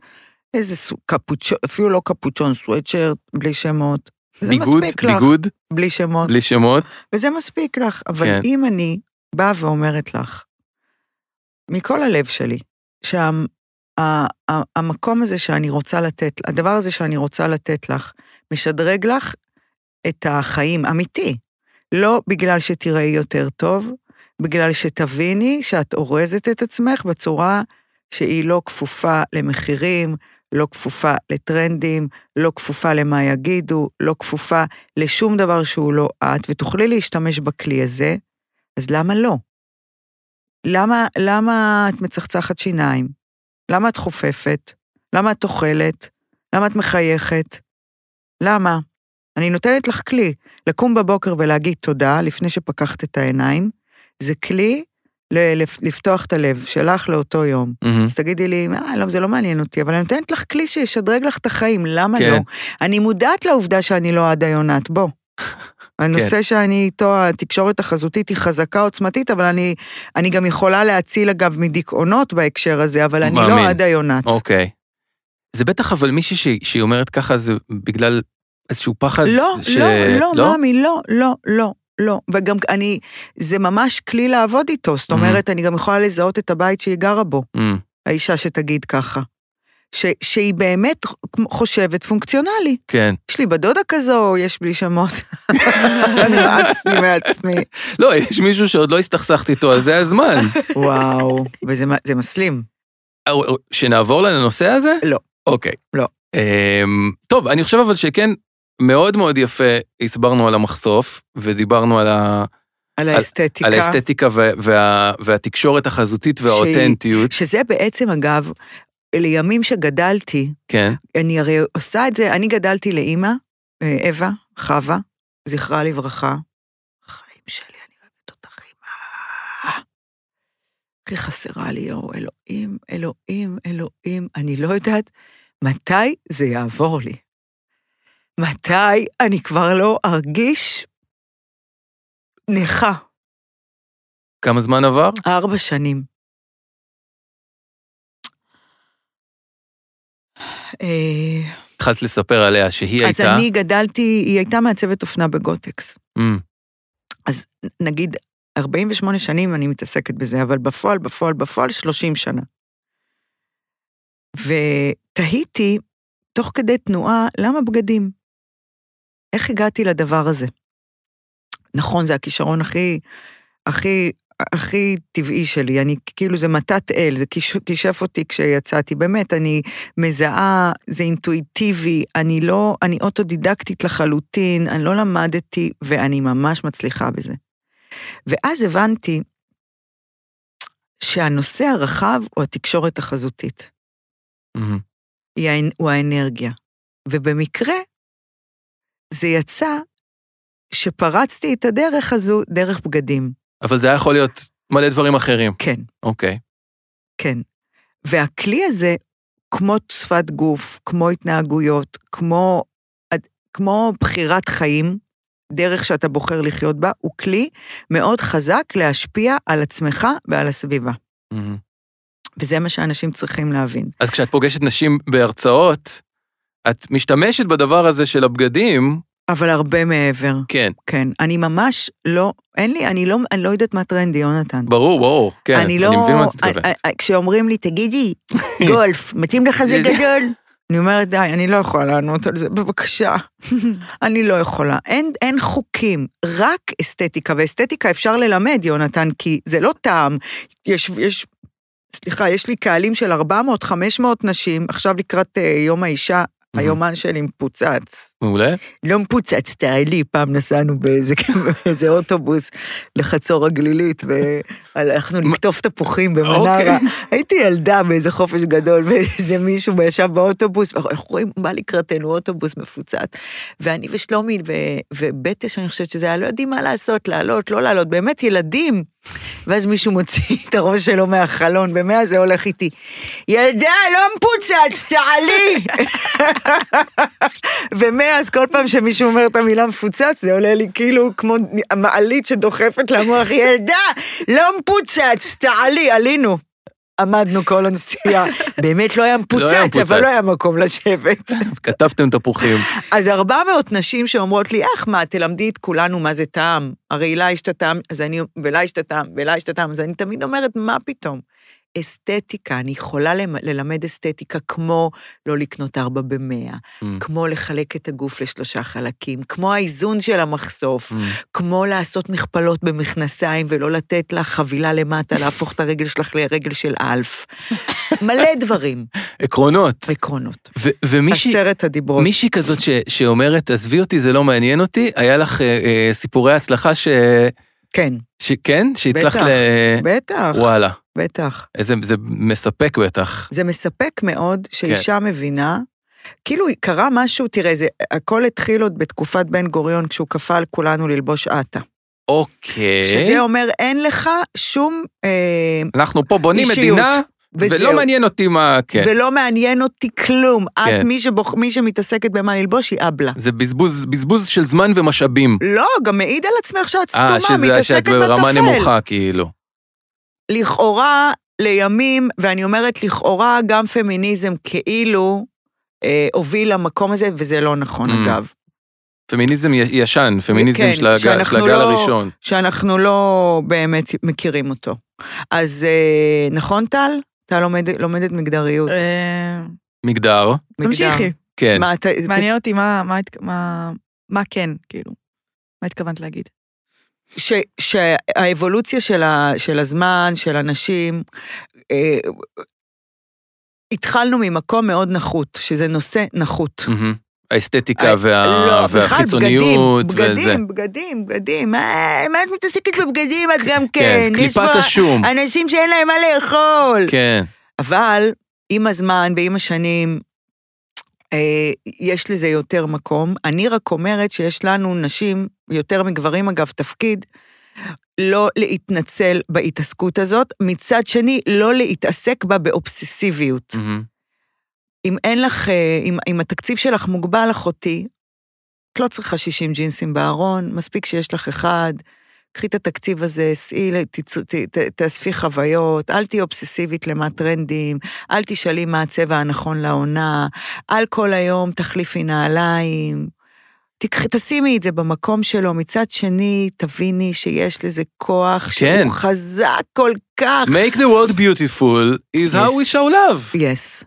איזה סוג, קפוצ'ון, אפילו לא קפוצ'ון, סוואטשרט בלי שמות. ביגוד, לך, ביגוד, בלי שמות, בלי שמות. וזה מספיק לך. אבל כן. אם אני באה ואומרת לך, מכל הלב שלי, שהמקום הזה שאני רוצה לתת, הדבר הזה שאני רוצה לתת לך, משדרג לך את החיים, אמיתי. לא בגלל שתראי יותר טוב, בגלל שתביני שאת אורזת את עצמך בצורה שהיא לא כפופה למחירים, לא כפופה לטרנדים, לא כפופה למה יגידו, לא כפופה לשום דבר שהוא לא את, ותוכלי להשתמש בכלי הזה, אז למה לא? למה, למה את מצחצחת שיניים? למה את חופפת? למה את אוכלת? למה את מחייכת? למה? אני נותנת לך כלי. לקום בבוקר ולהגיד תודה לפני שפקחת את העיניים, זה כלי לפתוח את הלב שלך לאותו יום. מהמם. אז תגידי לי, אה, לא, זה לא מעניין אותי, אבל אני נותנת לך כלי שישדרג לך את החיים, למה כן. לא? אני מודעת לעובדה שאני לא עדה יונת, בוא. הנושא שאני איתו, התקשורת החזותית היא חזקה עוצמתית, אבל אני, אני גם יכולה להציל אגב מדיכאונות בהקשר הזה, אבל אני מאמין. לא עדה יונת. אוקיי. זה בטח אבל מישהי שהיא- שהיא אומרת ככה זה בגלל איזשהו פחד לא, ש... לא, לא, מאמי, לא, לא, לא, לא. וגם אני, זה ממש כלי לעבוד איתו, זאת אומרת, אני גם יכולה לזהות את הבית שהיא גרה בו, Mm, האישה שתגיד ככה. ש, שהיא באמת חושבת פונקציונלי. כן. יש לי בדודה כזו, יש בלי שמות. נמאס לי מעצמי. לא, יש מישהו שעוד לא הסתכסכת איתו, אז זה הזמן. וואו, וזה מ- זה מסלים. שנעבור לנושא הזה? לא. אוקיי. לא. אמ, טוב, אני חושב אבל שכן, מאוד מאוד יפה הסברנו על המחשוף, ודיברנו על, ה, על האסתטיקה. על האסתטיקה וה, וה, והתקשורת החזותית והאותנטיות. שזה בעצם, אגב, לימים שגדלתי, כן. אני הרי עושה את זה, אני גדלתי לאימא, אה, אווה, חווה, זכרה לברכה. חיים שלי, אני אוהבת אותך, אימא. הכי חסרה לי, יואו, אלוהים, אלוהים, אלוהים. אני לא יודעת מתי זה יעבור לי. מתי אני כבר לא ארגיש נכה. כמה זמן עבר? ארבע שנים. התחלת לספר עליה שהיא אז הייתה... אני גדלתי, היא הייתה מעצבת אופנה בגוטקס. אמ, אז נגיד, 48 שנים אני מתעסקת בזה, אבל בפועל, בפועל, בפועל, 30 שנה. ותהיתי, תוך כדי תנועה, למה בגדים? איך הגעתי לדבר הזה? נכון, זה הכישרון הכי, הכי, הכי טבעי שלי. אני, כאילו, זה מתת אל, זה כיש- כישף אותי כשיצאתי. באמת, אני מזהה, זה אינטואיטיבי, אני לא, אני אוטודידקטית לחלוטין, אני לא למדתי, ואני ממש מצליחה בזה. ואז הבנתי שהנושא הרחב הוא התקשורת החזותית. האנ- הוא האנרגיה. ובמקרה, זה יצא שפרצתי את הדרך הזו דרך בגדים. אבל זה היה יכול להיות מלא דברים אחרים. כן, אוקיי. כן. והכלי הזה, כמו שפת גוף, כמו התנהגויות, כמו, כמו בחירת חיים, דרך שאתה בוחר לחיות בה, הוא כלי מאוד חזק להשפיע על עצמך ועל הסביבה. אמ. וזה מה שאנשים צריכים להבין. אז כשאת פוגשת נשים בהרצאות, את משתמשת בדבר הזה של הבגדים, אבל הרבה מעבר, כן, כן. אני ממש לא, אין לי, אני לא, אני לא יודעת מה טרנדי, יונתן. ברור, ברור, כן, אני לא... אני מבין מה את מתכוונת. אני- אני- כשאומרים לי, תגידי, גולף, מתאים לך זה- גדול? אני אומרת, די, אני לא יכולה לענות על זה, בבקשה. אני לא יכולה. אין, אין חוקים, רק אסתטיקה, ואסתטיקה אפשר ללמד, יונתן, כי זה לא טעם. יש, יש, סליחה, יש לי קהלים של 400-500 נשים, עכשיו לקראת uh, יום האישה, היומן שלי מפוצץ. מעולה. לא מפוצץ, תעלי, פעם נסענו באיזה, באיזה אוטובוס לחצור הגלילית, והלכנו לקטוף תפוחים במנרה. אוקיי. הייתי ילדה באיזה חופש גדול, ואיזה מישהו ישב באוטובוס, ואנחנו רואים, בא לקראתנו אוטובוס מפוצץ, ואני ושלומי ובטש, אני חושבת שזה היה, לא יודעים מה לעשות, לעלות, לא לעלות, באמת ילדים. ואז מישהו מוציא את הראש שלו מהחלון, במאה זה הולך איתי. ילדה, לא מפוצץ, תעלי! ומאז כל פעם שמישהו אומר את המילה מפוצץ, זה עולה לי כאילו כמו מעלית שדוחפת למוח, ילדה, לא מפוצץ, תעלי, עלינו. עמדנו כל הנסיעה. באמת לא היה מפוצץ. אבל לא היה מקום לשבת. כתבתם תפוחים. אז 400 נשים שאומרות לי, איך, מה, תלמדי את כולנו מה זה טעם. הרי לה יש את הטעם, ולה יש את הטעם, ולה יש את הטעם, אז אני תמיד אומרת, מה פתאום? אסתטיקה, אני יכולה למ- ללמד אסתטיקה כמו לא לקנות ארבע במאה, Mm. כמו לחלק את הגוף לשלושה חלקים, כמו האיזון של המחשוף, Mm. כמו לעשות מכפלות במכנסיים ולא לתת לך חבילה למטה, להפוך את הרגל שלך לרגל של אלף. מלא דברים, עקרונות. עקרונות. ו- ומישהי עשרת הדיברות. מישהי כזאת ש- שאומרת, עזבי אותי, זה לא מעניין אותי, היה לך אה, אה, סיפורי הצלחה ש... כן, שכן? שהצלחת. ל... בטח, וואלה. בטח. איזה, זה מספק בטח. זה מספק מאוד שאישה כן. מבינה, כאילו קרה משהו, תראה, זה, הכל התחיל עוד בתקופת בן גוריון, כשהוא כפה על כולנו ללבוש עטה. אוקיי. שזה אומר, אין לך שום... אה, אנחנו פה בונים אישיות. מדינה, וזהו. ולא מעניין אותי מה... כן. ולא מעניין אותי כלום. את, כן. מי, שבוח, מי שמתעסקת במה ללבוש, היא אבלה. זה בזבוז, בזבוז של זמן ומשאבים. לא, גם מעיד על עצמך שאת סתומה, אה, שזה, מתעסקת שאת בטפל. ברמה נמוכה, כאילו. לכאורה, לימים, ואני אומרת לכאורה, גם פמיניזם כאילו אה, הוביל למקום הזה, וזה לא נכון, Mm. אגב. פמיניזם ישן, פמיניזם כן, של, הג... של הגל לא- הראשון. שאנחנו לא באמת מכירים אותו. אז אה, נכון, טל? טל לומד, לומדת מגדריות. אה, מגדר. תמשיכי. כן. מה, ת, ת, מעניין אותי מה- מה מה- מה כן, כאילו. מה התכוונת להגיד? ש, שהאבולוציה של, ה, של הזמן, של אנשים, אה, התחלנו ממקום מאוד נחות, שזה נושא נחות. מהמם. האסתטיקה וה... לא, בכלל והחיצוניות בגדים, וזה. בגדים, בגדים, בגדים. מה, מה את מתעסקת בבגדים? את גם כן, כן. קליפת השום. אנשים שאין להם מה לאכול. כן. אבל עם הזמן ועם השנים, אה, יש לזה יותר מקום. אני רק אומרת שיש לנו נשים, יותר מגברים אגב, תפקיד, לא להתנצל בהתעסקות הזאת, מצד שני, לא להתעסק בה באובססיביות. מהמם. אם אין לך, אה, אם, אם התקציב שלך מוגבל, אחותי, את לא צריכה 60 ג'ינסים בארון, מספיק שיש לך אחד, קחי את התקציב הזה, סעי, תאספי חוויות, אל תהיי אובססיבית למה טרנדים, אל תשאלי מה הצבע הנכון לעונה, אל כל היום תחליפי נעליים. תקחי, תשימי את זה במקום שלו, מצד שני, תביני שיש לזה כוח כן. שהוא חזק כל כך. Make the world beautiful is how we Yes. show love. יס.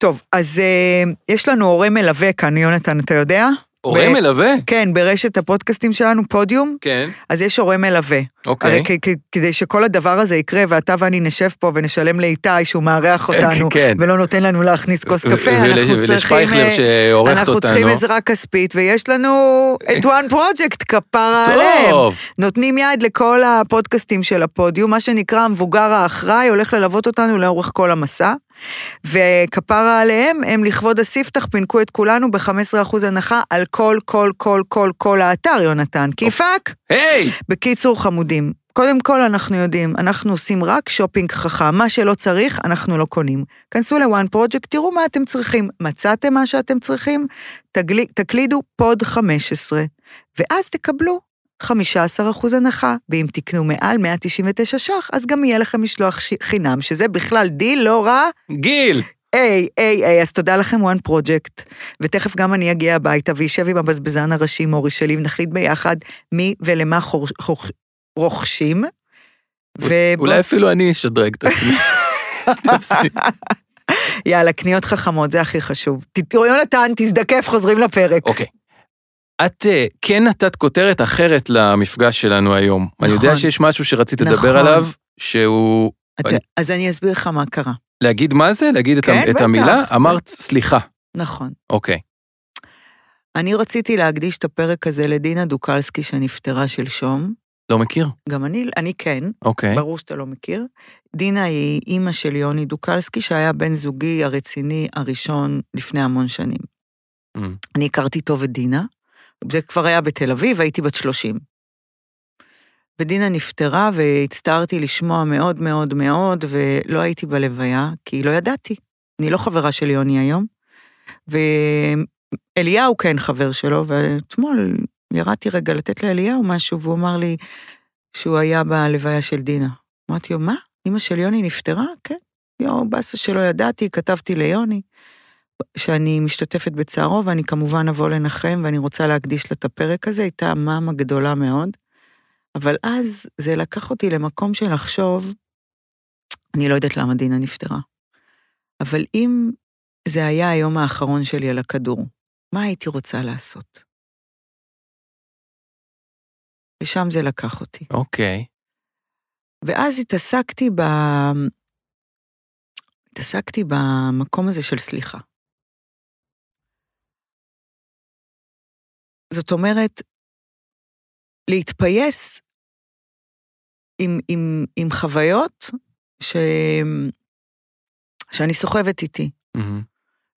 טוב, אז uh, יש לנו הורה מלווה כאן, יונתן, אתה יודע? הורה ב- מלווה? כן, ברשת הפודקאסטים שלנו, פודיום, כן. אז יש הורה מלווה. אוקיי. הרי כ- כ- כדי שכל הדבר הזה יקרה, ואתה ואני נשב פה ונשלם לאיתי שהוא מארח אותנו, כן. ולא נותן לנו להכניס כוס ו- קפה, ול- אנחנו צריכים... ולשפייכלר אה, שעורכת אנחנו צריכים אותנו. עזרה כספית, ויש לנו את one project, כפרה עליהם. טוב. נותנים יד לכל הפודקאסטים של הפודיום, מה שנקרא המבוגר האחראי, הולך ללוות אותנו לאורך כל המסע. וכפרה עליהם, הם לכבוד הספתח פינקו את כולנו ב-15% הנחה על כל, כל, כל, כל, כל האתר, יונתן. כי fuck. היי! בקיצור, חמודים. קודם כל, אנחנו יודעים, אנחנו עושים רק שופינג חכם. מה שלא צריך, אנחנו לא קונים. כנסו ל-one project, תראו מה אתם צריכים. מצאתם מה שאתם צריכים? תגלי, תקלידו pod 15, ואז תקבלו 15% הנחה, ואם תקנו מעל 199 ש"ח, אז גם יהיה לכם משלוח ש- חינם, שזה בכלל דיל לא רע. גיל! היי, היי, היי, אז תודה לכם, one project. ותכף גם אני אגיע הביתה וישב עם הבזבזן הראשי מורי שלי, ונחליט ביחד מי ולמה חור, חור, רוכשים. ובוא- אולי אפילו אני אשדרג את עצמי. יאללה, קניות חכמות, זה הכי חשוב. יונתן, תזדקף, חוזרים לפרק. אוקיי. את אה, כן נתת כותרת אחרת למפגש שלנו היום. אני יודע נכון. שיש משהו שרצית נכון. לדבר עליו, שהוא... אתה- אני- אז אני אסביר לך מה קרה. להגיד מה זה? להגיד את כן, את בטח. המילה? אמרת סליחה. נכון. אוקיי. אני רציתי להקדיש את הפרק הזה לדינה דוקלסקי שנפטרה שלשום. לא מכיר? גם אני, אני כן, אוקיי. ברור שאתה לא מכיר. דינה היא אימא של יוני דוקלסקי, שהיה בן זוגי הרציני הראשון לפני המון שנים. Mm. אני הכרתי טוב את דינה, זה כבר היה בתל אביב, הייתי בת 30. ודינה נפטרה והצטערתי לשמוע מאוד מאוד מאוד, ולא הייתי בלוויה, כי לא ידעתי. אני לא חברה של יוני היום. ואליהו כן חבר שלו, ואתמול ירדתי רגע לתת לאליהו משהו, והוא אמר לי שהוא היה בלוויה של דינה. אמרתי לו, מה? אמא של יוני נפטרה? כן. יואו, באסה שלא ידעתי, כתבתי ליוני. שאני משתתפת בצערו, ואני כמובן אבוא לנחם, ואני רוצה להקדיש לה את הפרק הזה, הייתה מאמה גדולה מאוד. אבל אז זה לקח אותי למקום של לחשוב, אני לא יודעת למה דינה נפטרה, אבל אם זה היה היום האחרון שלי על הכדור, מה הייתי רוצה לעשות? ושם זה לקח אותי. אוקיי. ואז התעסקתי ב... התעסקתי במקום הזה של סליחה. זאת אומרת, להתפייס עם, עם, עם חוויות ש... שאני סוחבת איתי, מהמם,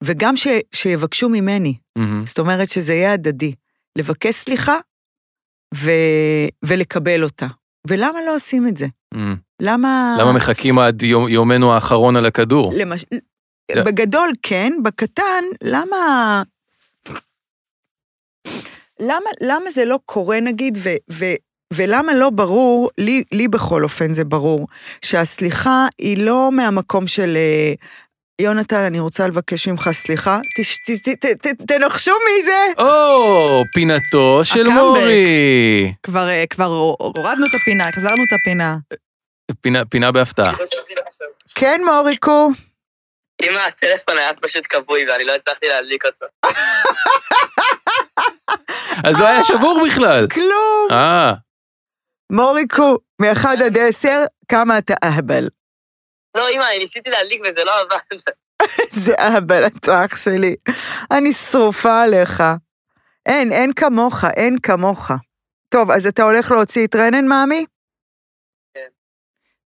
וגם ש... שיבקשו ממני, מהמם. זאת אומרת שזה יהיה הדדי, לבקש סליחה ו... ולקבל אותה. ולמה לא עושים את זה? מהמם. למה... למה מחכים עד יום- יומנו האחרון על הכדור? למש... לא. בגדול כן, בקטן, למה... למה, למה זה לא קורה נגיד, ו, ו, ולמה לא ברור, לי, לי בכל אופן זה ברור, שהסליחה היא לא מהמקום של אה, יונתן, אני רוצה לבקש ממך סליחה, תש, ת, ת, ת, ת, תנחשו מי זה? או, פינתו של הקאמבק. מורי. כבר, אה, כבר הורדנו את הפינה, החזרנו את הפינה. פינה- פינה בהפתעה. כן, מוריקו. אמא, הטלפון היה פשוט כבוי ואני לא הצלחתי להדליק אותו. אז לא היה שבור בכלל. כלום. אה, מוריקו, מאחד עד עשר, כמה אתה אהבל. לא, אמא, אני ניסיתי להדליק וזה לא עבד. זה אהבל, אתה אח שלי. אני שרופה עליך. אין, אין כמוך, אין כמוך. טוב, אז אתה הולך להוציא את רנן, מאמי? כן.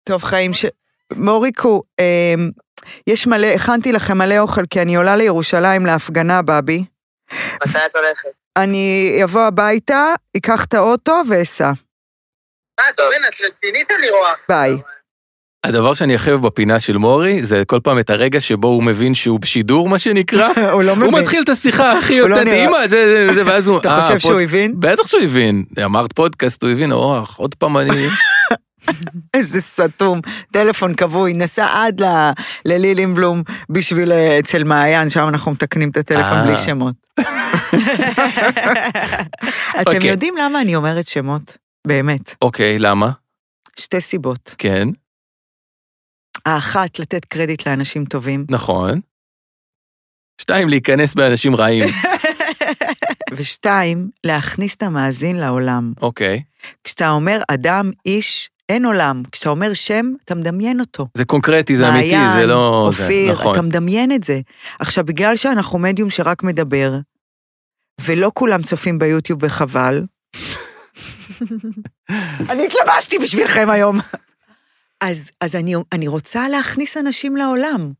טוב, חיים ש... מוריקו, אמ, יש מלא, הכנתי לכם מלא אוכל, כי אני עולה לירושלים להפגנה, בבי. מתי את הולכת? אני אבוא הביתה, אקח את האוטו ואסע. מה, טובין, את רצינית אני רואה. ביי. הדבר שאני הכי אוהב בפינה של מורי, זה כל פעם את הרגע שבו הוא מבין שהוא בשידור, מה שנקרא. הוא לא הוא מבין. מתחיל את השיחה הכי הוא לא אמא, זה, זה, זה, ואז הוא... אתה "אה, חושב שהוא הבין? בטח שהוא הבין. אמרת פודקאסט, הוא הבין, אוח, עוד פעם אני... איזה סתום, טלפון כבוי, נסע עד ל- ללילינבלום בשביל אה, אצל מעיין, שם אנחנו מתקנים את הטלפון אה. בלי שמות. אתם אוקיי. יודעים למה אני אומרת שמות? באמת. אוקיי, למה? שתי סיבות. כן, האחת, לתת קרדיט לאנשים טובים, נכון. שתיים, להיכנס באנשים רעים. ושתיים, להכניס את המאזין לעולם. אוקיי. כשאתה אומר אדם, איש, אין עולם. כשאתה אומר שם, אתה מדמיין אותו. זה קונקרטי, זה אמיתי, זה לא... זה, אופיר, נכון. אתה מדמיין את זה. עכשיו, בגלל שאנחנו מדיום שרק מדבר, ולא כולם צופים ביוטיוב וחבל, אני התלבשתי בשבילכם היום. אז, אז אני, אני רוצה להכניס אנשים לעולם.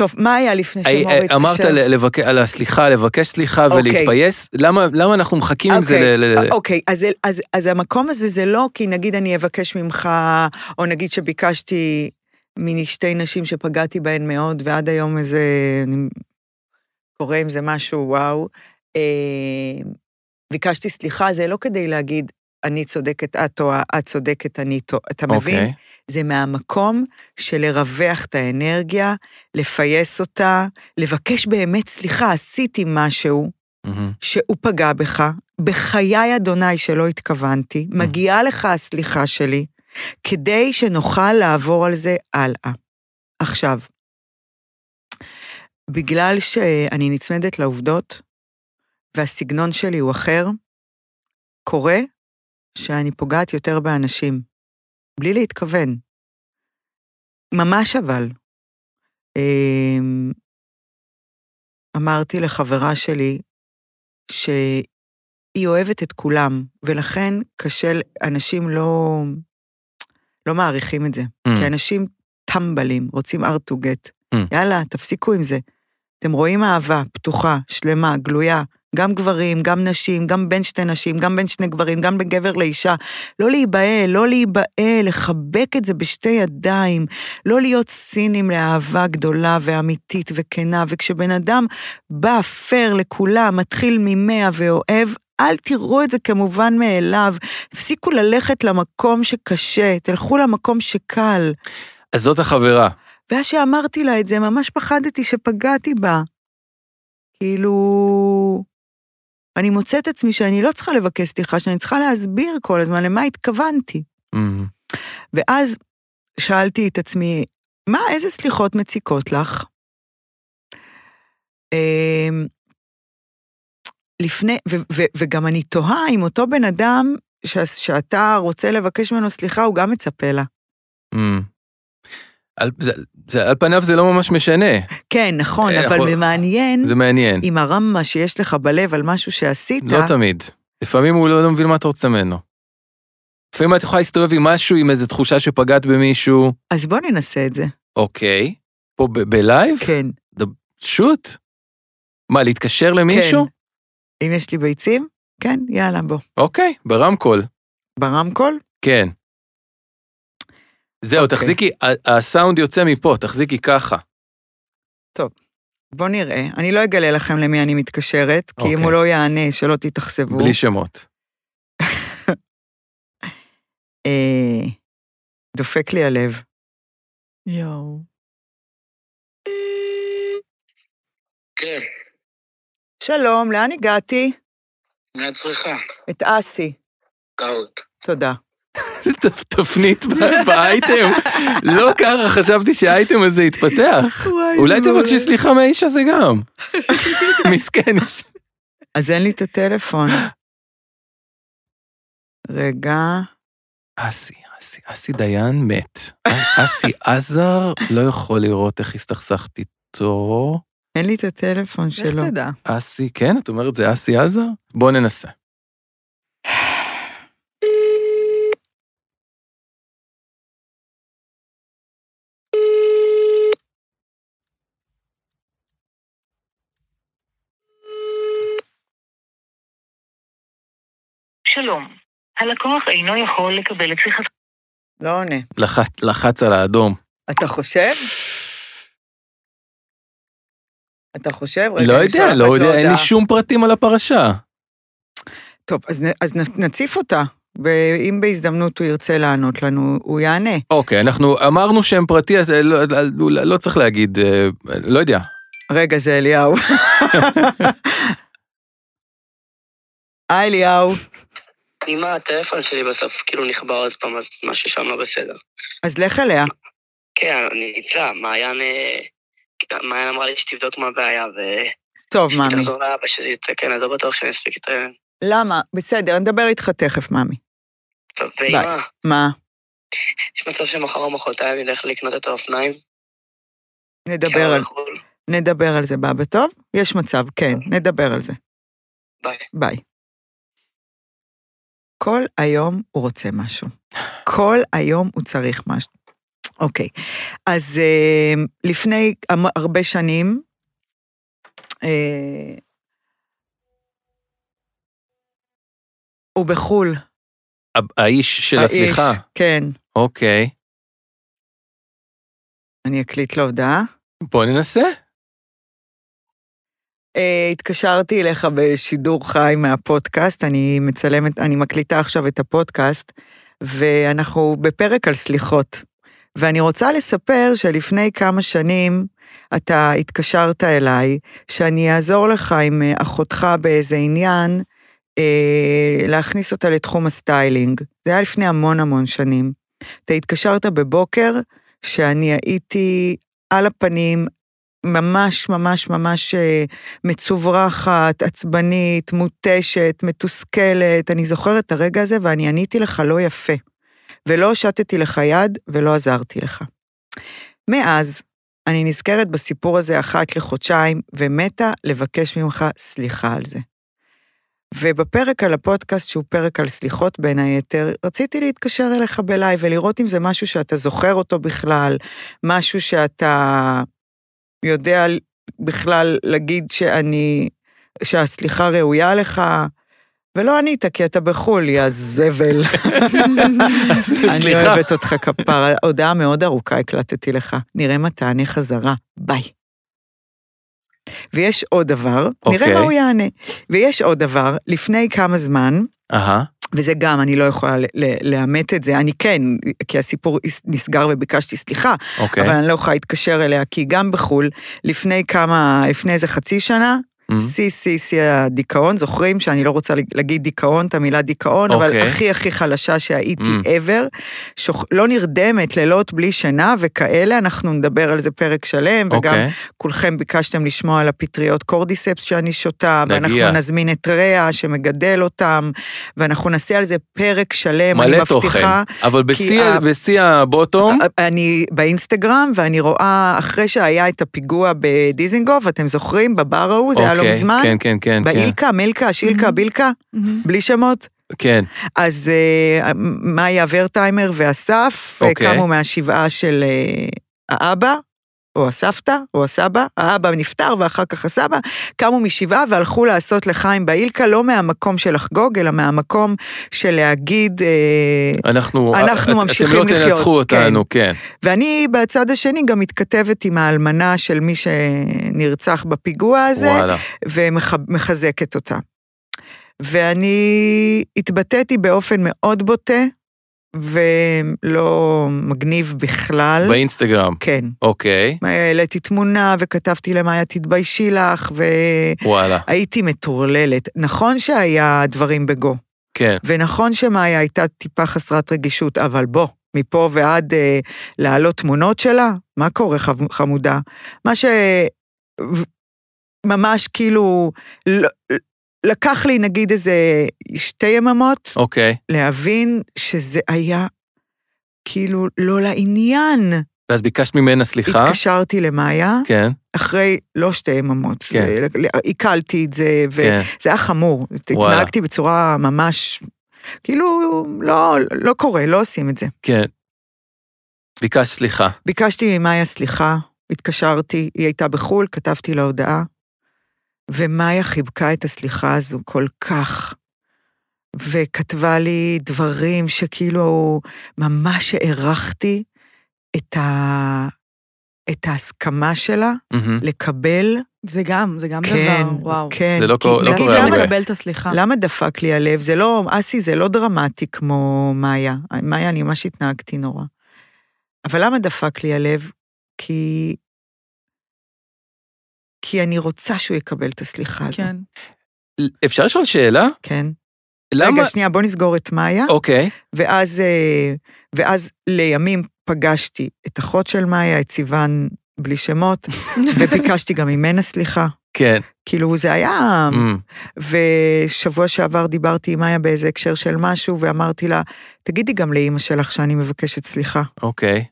טוב, מה היה לפני היי, שמור אה, התקשר? אמרת ל- לבק- על הסליחה, לבקש סליחה אוקיי. ולהתפייס, למה למה אנחנו מחכים עם זה אוקיי, ל... אוקיי, אז, אז, אז המקום הזה זה לא כי נגיד אני אבקש ממך, או נגיד שביקשתי משתי נשים שפגעתי בהן מאוד, ועד היום איזה, אני קורה עם זה משהו, וואו. אה, ביקשתי סליחה, זה לא כדי להגיד, אני צודקת, את טועה, את צודקת, אני טועה. אתה מבין? אוקיי. זה מהמקום של לרווח את האנרגיה, לפייס אותה, לבקש באמת סליחה, עשיתי משהו, מהמם. שהוא פגע בך, בחיי אדוני שלא התכוונתי, מגיעה לך הסליחה שלי, כדי שנוכל לעבור על זה הלאה. עכשיו, בגלל שאני נצמדת לעובדות, והסגנון שלי הוא אחר, קורה שאני פוגעת יותר באנשים, בלי להתכוון. ממש אבל. אמ, אמרתי לחברה שלי שהיא אוהבת את כולם, ולכן קשה, אנשים לא, לא מעריכים את זה. Mm. כי אנשים טמבלים, רוצים art to get. Mm. יאללה, תפסיקו עם זה. אתם רואים אהבה פתוחה, שלמה, גלויה, גם גברים, גם נשים, גם בין שתי נשים, גם בין שני גברים, גם בין גבר לאישה. לא להיבהל, לא להיבהל, לחבק את זה בשתי ידיים, לא להיות סינים לאהבה גדולה ואמיתית וכנה, וכשבן אדם בא פייר לכולם, מתחיל ממאה ואוהב, אל תראו את זה כמובן מאליו, תפסיקו ללכת למקום שקשה, תלכו למקום שקל. אז זאת החברה. ואז שאמרתי לה את זה, ממש פחדתי שפגעתי בה. כאילו... אני מוצאת עצמי שאני לא צריכה לבקש סליחה, שאני צריכה להסביר כל הזמן למה התכוונתי. אמ, ואז שאלתי את עצמי, מה, איזה סליחות מציקות לך? אמ, לפני, ו, ו, וגם אני תוהה אם אותו בן אדם ש, שאתה רוצה לבקש ממנו סליחה, הוא גם מצפה לה. אמ. על, זה, זה, על פניו זה לא ממש משנה, כן, נכון, אה, אבל יכול- זה מעניין זה מעניין. אם הרמה שיש לך בלב על משהו שעשית, לא תמיד. לפעמים הוא לא, לא מבין מה אתה רוצה ממנו. לפעמים את יכולה להסתובב עם משהו, עם איזו תחושה שפגעת במישהו, אז בוא ננסה את זה. אוקיי, פה בלייב? כן. שוט. מה, להתקשר למישהו? כן. אם יש לי ביצים, כן, יאללה, בוא. אוקיי, ברמקול, ברמקול? כן. זהו, אוקיי. תחזיקי, ה- הסאונד יוצא מפה, תחזיקי ככה. בוא נראה. אני לא אגלה לכם למי אני מתקשרת, כי אם אוקיי. הוא לא יענה, שלא תתאכזבו. בלי שמות. אה, דופק לי הלב. יואו. כן, שלום, לאן הגעתי? מה את צריכה? את אסי. טעות. תודה. תפנית ב- באייטם. לא ככה חשבתי שהאייטם הזה יתפתח. אולי תבקשי סליחה מהאיש הזה גם. מסכן. איש. אז אין לי את הטלפון. רגע. אסי, אסי, אסי דיין מת. אסי עזר לא יכול לראות איך הסתכסכת איתו. אין לי את הטלפון איך שלו. תדע? אסי, כן? את אומרת זה אסי עזר? בוא ננסה. שלום, הלקוח אינו יכול לקבל את שיחת... לא עונה. לחץ, לחץ על האדום. אתה חושב? אתה חושב? רגע, לא אני יודע, לא יודע, אין לי. שום פרטים על הפרשה. טוב, אז, נציף אותה, ואם בהזדמנות הוא ירצה לענות לנו, הוא יענה. אוקיי, אנחנו אמרנו שם פרטי, אה, לא, לא, לא צריך להגיד, אה, לא יודע. רגע, זה אליהו. היי, אליהו. אם הטלפון שלי בסוף כאילו נכבה עוד פעם, אז משהו שם לא בסדר. אז לך אליה. כן, אני אצא, מעיין... אה, מעיין אמרה לי שתבדוק מה הבעיה, טוב, מאמי. ותחזור לאבא שזה יתקן, אז לא בטוח שאני אספיק את ה... למה? בסדר, נדבר איתך תכף, מאמי. טוב. ואמא, מה? יש מצב שמחר או מחרתיים נלך לקנות את האופניים? נדבר על, בחו"ל? נדבר על זה, בבא טוב? יש מצב, כן, נדבר על זה. ביי. ביי. כל היום הוא רוצה משהו. כל היום הוא צריך משהו. אוקיי, אז אה, לפני הרבה שנים, אה, הוא בחו"ל. ה- האיש של האיש, הסליחה. כן. אוקיי, אני אקליט לו הודעה. בוא ננסה. אה, התקשרתי אליך בשידור חי מהפודקאסט, אני מצלמת, אני מקליטה עכשיו את הפודקאסט, ואנחנו בפרק על סליחות. ואני רוצה לספר שלפני כמה שנים אתה התקשרת אליי, שאני אעזור לך עם אה, אחותך באיזה עניין, אה, להכניס אותה לתחום הסטיילינג. זה היה לפני המון המון שנים. אתה התקשרת בבוקר, שאני הייתי על הפנים, ממש ממש ממש אה, מצוברחת, עצבנית, מותשת, מתוסכלת. אני זוכרת את הרגע הזה ואני עניתי לך לא יפה. ולא הושטתי לך יד ולא עזרתי לך. מאז, אני נזכרת בסיפור הזה אחת לחודשיים, ומתה לבקש ממך סליחה על זה. ובפרק על הפודקאסט, שהוא פרק על סליחות בין היתר, רציתי להתקשר אליך בלייב ולראות אם זה משהו שאתה זוכר אותו בכלל, משהו שאתה יודע בכלל להגיד שאני, שהסליחה ראויה לך, ולא ענית, כי אתה בחו"ל, יא זבל. אני. אוהבת אותך כפרה. הודעה מאוד ארוכה הקלטתי לך. נראה מה תענה חזרה. ביי. ויש עוד דבר, נראה אוקיי. מה הוא יענה. ויש עוד דבר, לפני כמה זמן, אהה, וזה גם, אני לא יכולה לאמת את זה, אני כן, כי הסיפור נסגר וביקשתי סליחה, אוקיי. אבל אני לא יכולה להתקשר אליה, כי גם בחו"ל, לפני כמה, לפני איזה חצי שנה. שיא, שיא, שיא הדיכאון, זוכרים שאני לא רוצה להגיד דיכאון, את המילה דיכאון, אבל אוקיי. הכי הכי חלשה שהייתי Mm. ever, שוכ... לא נרדמת, לילות בלי שינה וכאלה, אנחנו נדבר על זה פרק שלם, וגם אוקיי. כולכם ביקשתם לשמוע על הפטריות קורדיספס שאני שותה, נגיע. ואנחנו נזמין את ריאה שמגדל אותם, ואנחנו נעשה על זה פרק שלם, אני תוכן. מבטיחה. אבל בשיא ה- ה- בשיא הבוטום, אני באינסטגרם, ואני רואה, אחרי שהיה את הפיגוע בדיזינגוף, אתם זוכרים? בבר ההוא, זה היה לא אוקיי, מזמן? כן, כן, כן, כן. באילקה, מילקה, שילקה, בילקה, בלי שמות. כן, אז אה, מאיה ורטהיימר ואסף אה, אוקיי. קמו מהשבעה של אה, האבא, או הסבתא, או הסבא, האבא נפטר ואחר כך הסבא, קמו משבעה והלכו לעשות לחיים באילקה, לא מהמקום של לחגוג, אלא מהמקום של להגיד, אה, אנחנו, אנחנו את- ממשיכים אתם לא לחיות, תנצחו אותנו, כן. ואני בצד השני גם מתכתבת עם האלמנה של מי שנרצח בפיגוע הזה, וואלה. ומחזקת אותה. ואני התבטאתי באופן מאוד בוטה, ולא מגניב בכלל. באינסטגרם, כן. אוקיי, העליתי תמונה וכתבתי למאיה, תתביישי לך, וואלה, והייתי מטורללת. נכון שהיה דברים בגו, כן. ונכון שמאיה הייתה טיפה חסרת רגישות, אבל בוא, מפה ועד אה, להעלות תמונות שלה, מה קורה חמודה? מה ש... ו- ממש כאילו, לא- לקח לי נגיד איזה שתי יממות אוקיי. להבין שזה היה כאילו לא לעניין. ואז ביקשת ממנה סליחה? התקשרתי למאיה, כן, אחרי לא שתי יממות. כן. עיכלתי את זה, וזה כן. היה חמור. וואלה. התנהגתי בצורה ממש, כאילו, לא, לא קורה, לא עושים את זה. כן. ביקשת סליחה. ביקשתי ממאיה סליחה, התקשרתי, היא הייתה בחו"ל, כתבתי לה הודעה, ומאיה חיבקה את הסליחה הזו כל כך, וכתבה לי דברים שכאילו ממש הערכתי את, ה... את ההסכמה שלה מהמם. לקבל, זה גם, זה גם כן, דבר, וואו. כן. זה לא כי- קורה- לא נגיד, קורה למה- הרבה. לקבל את הסליחה. למה דפק לי הלב? זה לא, אסי, זה לא דרמטי כמו מאיה. מאיה, אני ממש התנהגתי נורא. אבל למה דפק לי הלב? כי... כי אני רוצה שהוא יקבל את הסליחה הזו. כן. אפשר לשאול שאלה? כן. למה... רגע, שנייה, בוא נסגור את מאיה, אוקיי, ואז, אה, ואז לימים פגשתי את אחות של מאיה, את סיוון בלי שמות, וביקשתי גם ממנה סליחה. כן. כאילו, זה היה... אמ, ושבוע שעבר דיברתי עם מאיה באיזה הקשר של משהו, ואמרתי לה, תגידי גם לאימא שלך שאני מבקשת סליחה, אוקיי.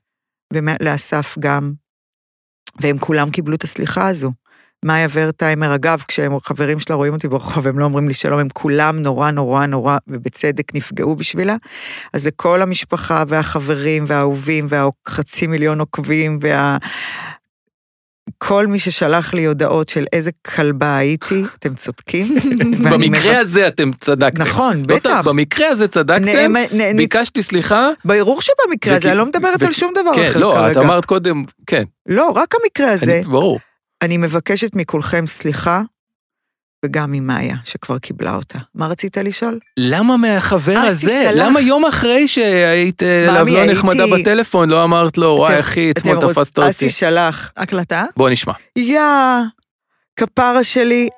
ולאסף גם. והם כולם קיבלו את הסליחה הזו. מאיה ורטהיימר, אגב, כשהם חברים שלה רואים אותי ברחוב, הם לא אומרים לי שלום, הם כולם נורא נורא נורא, ובצדק נפגעו בשבילה. אז לכל המשפחה והחברים והאהובים והחצי מיליון עוקבים וה... כל מי ששלח לי הודעות של איזה כלבה הייתי, אתם צודקים. במקרה הזה אתם צדקתם. נכון, לא בטח. במקרה הזה צדקתם, נ- נ- ביקשתי סליחה. ברור שבמקרה הזה, אני לא מדברת על וכי- שום דבר כן, אחר לא, את כרגע. אמרת קודם, כן. לא, רק המקרה הזה. אני- ברור. אני מבקשת מכולכם סליחה, וגם ממאיה, שכבר קיבלה אותה. מה רצית לשאול? למה מהחבר אסי הזה? למה יום אחרי שהיית אה, אליו מאמי, לא נחמדה בטלפון, לא אמרת לו, וואי אחי, אתמול תפסת אותי. אסי שלח. הקלטה? בוא נשמע. יא, כפרה שלי,